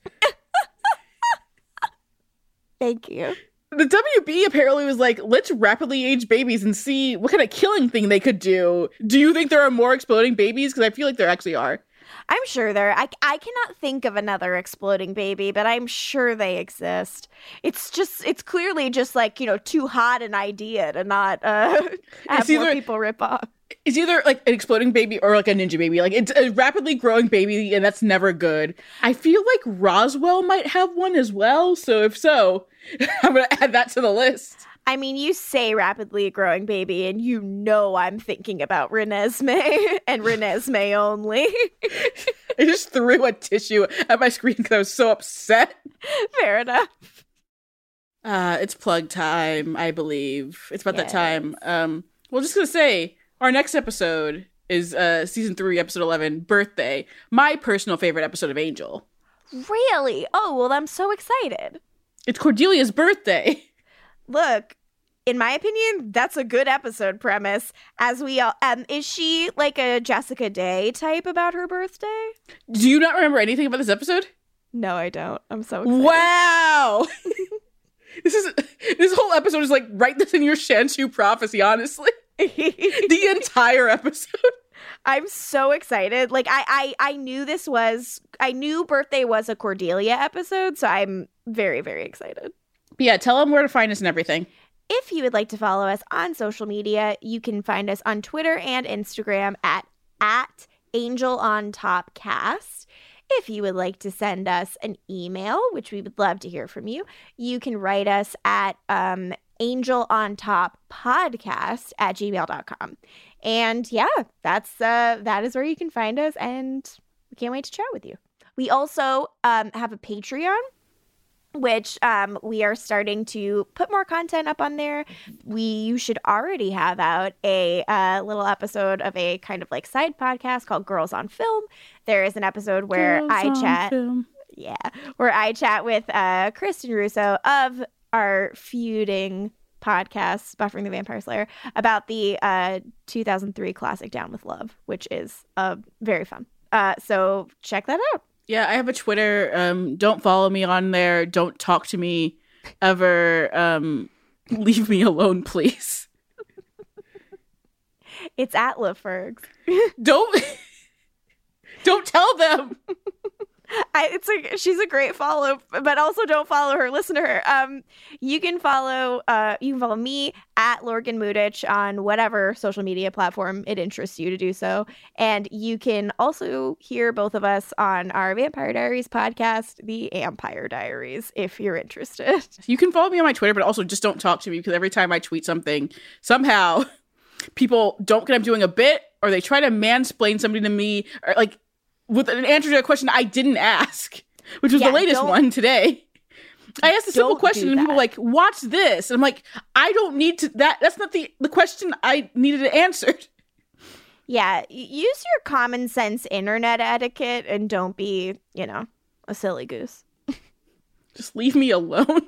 Thank you. The WB apparently was like, let's rapidly age babies and see what kind of killing thing they could do. Do you think there are more exploding babies? Because I feel like there actually are. I'm sure there. I I cannot think of another exploding baby, but I'm sure they exist. It's just it's clearly just like you know too hot an idea to not uh have It's more people rip off. It's either like an exploding baby or like a ninja baby. Like it's a rapidly growing baby, and that's never good. I feel like Roswell might have one as well. So if so, I'm gonna add that to the list. I mean, you say rapidly growing baby, and you know I'm thinking about Renesmee and Renesmee only. I just threw a tissue at my screen because I was so upset. Fair enough. Uh, it's plug time, I believe. It's about that time. Um, well, just gonna say our next episode is uh season three, episode eleven, birthday. My personal favorite episode of Angel. Really? Oh well, I'm so excited. It's Cordelia's birthday. Look, in my opinion, that's a good episode premise. As we all, um, is she like a Jessica Day type about her birthday? Do you not remember anything about this episode? No, I don't. I'm so excited. Wow. this is this whole episode is like write this in your Shanshu prophecy, honestly. the entire episode. I'm so excited. Like I, I I knew this was I knew birthday was a Cordelia episode, so I'm very very excited. But yeah, tell them where to find us and everything. If you would like to follow us on social media, you can find us on Twitter and Instagram at at Angel on Top Cast. If you would like to send us an email, which we would love to hear from you, you can write us at um, angel on top podcast at gmail.com. And yeah, that's uh that is where you can find us and we can't wait to chat with you. We also um have a Patreon which um, we are starting to put more content up on there. We you should already have out a uh, little episode of a kind of like side podcast called Girls on Film. There is an episode where Girls I chat, Film. yeah, where I chat with uh, Kristin Russo of our feuding podcast, Buffering the Vampire Slayer, about the uh, 2003 classic Down with Love, which is uh, very fun. Uh, so check that out. Yeah, I have a Twitter. Um, don't follow me on there. Don't talk to me ever. Um, leave me alone, please. It's at LaFergs. Don't don't tell them. I, it's a she's a great follow, but also don't follow her. Listen to her. Um, you can follow uh you can follow me at Lorgan Mutich on whatever social media platform it interests you to do so, and you can also hear both of us on our Vampire Diaries podcast, The AMPire Diaries, if you're interested. You can follow me on my Twitter, but also just don't talk to me because every time I tweet something, somehow people don't get I'm doing a bit or they try to mansplain something to me or like with an answer to a question I didn't ask, which was Yeah, the latest one today. I asked a simple question and people were like, "Watch this," and I'm like, "I don't need to. That that's not the the question I needed answered." Yeah, use your common sense internet etiquette and don't be, you know, a silly goose. Just leave me alone.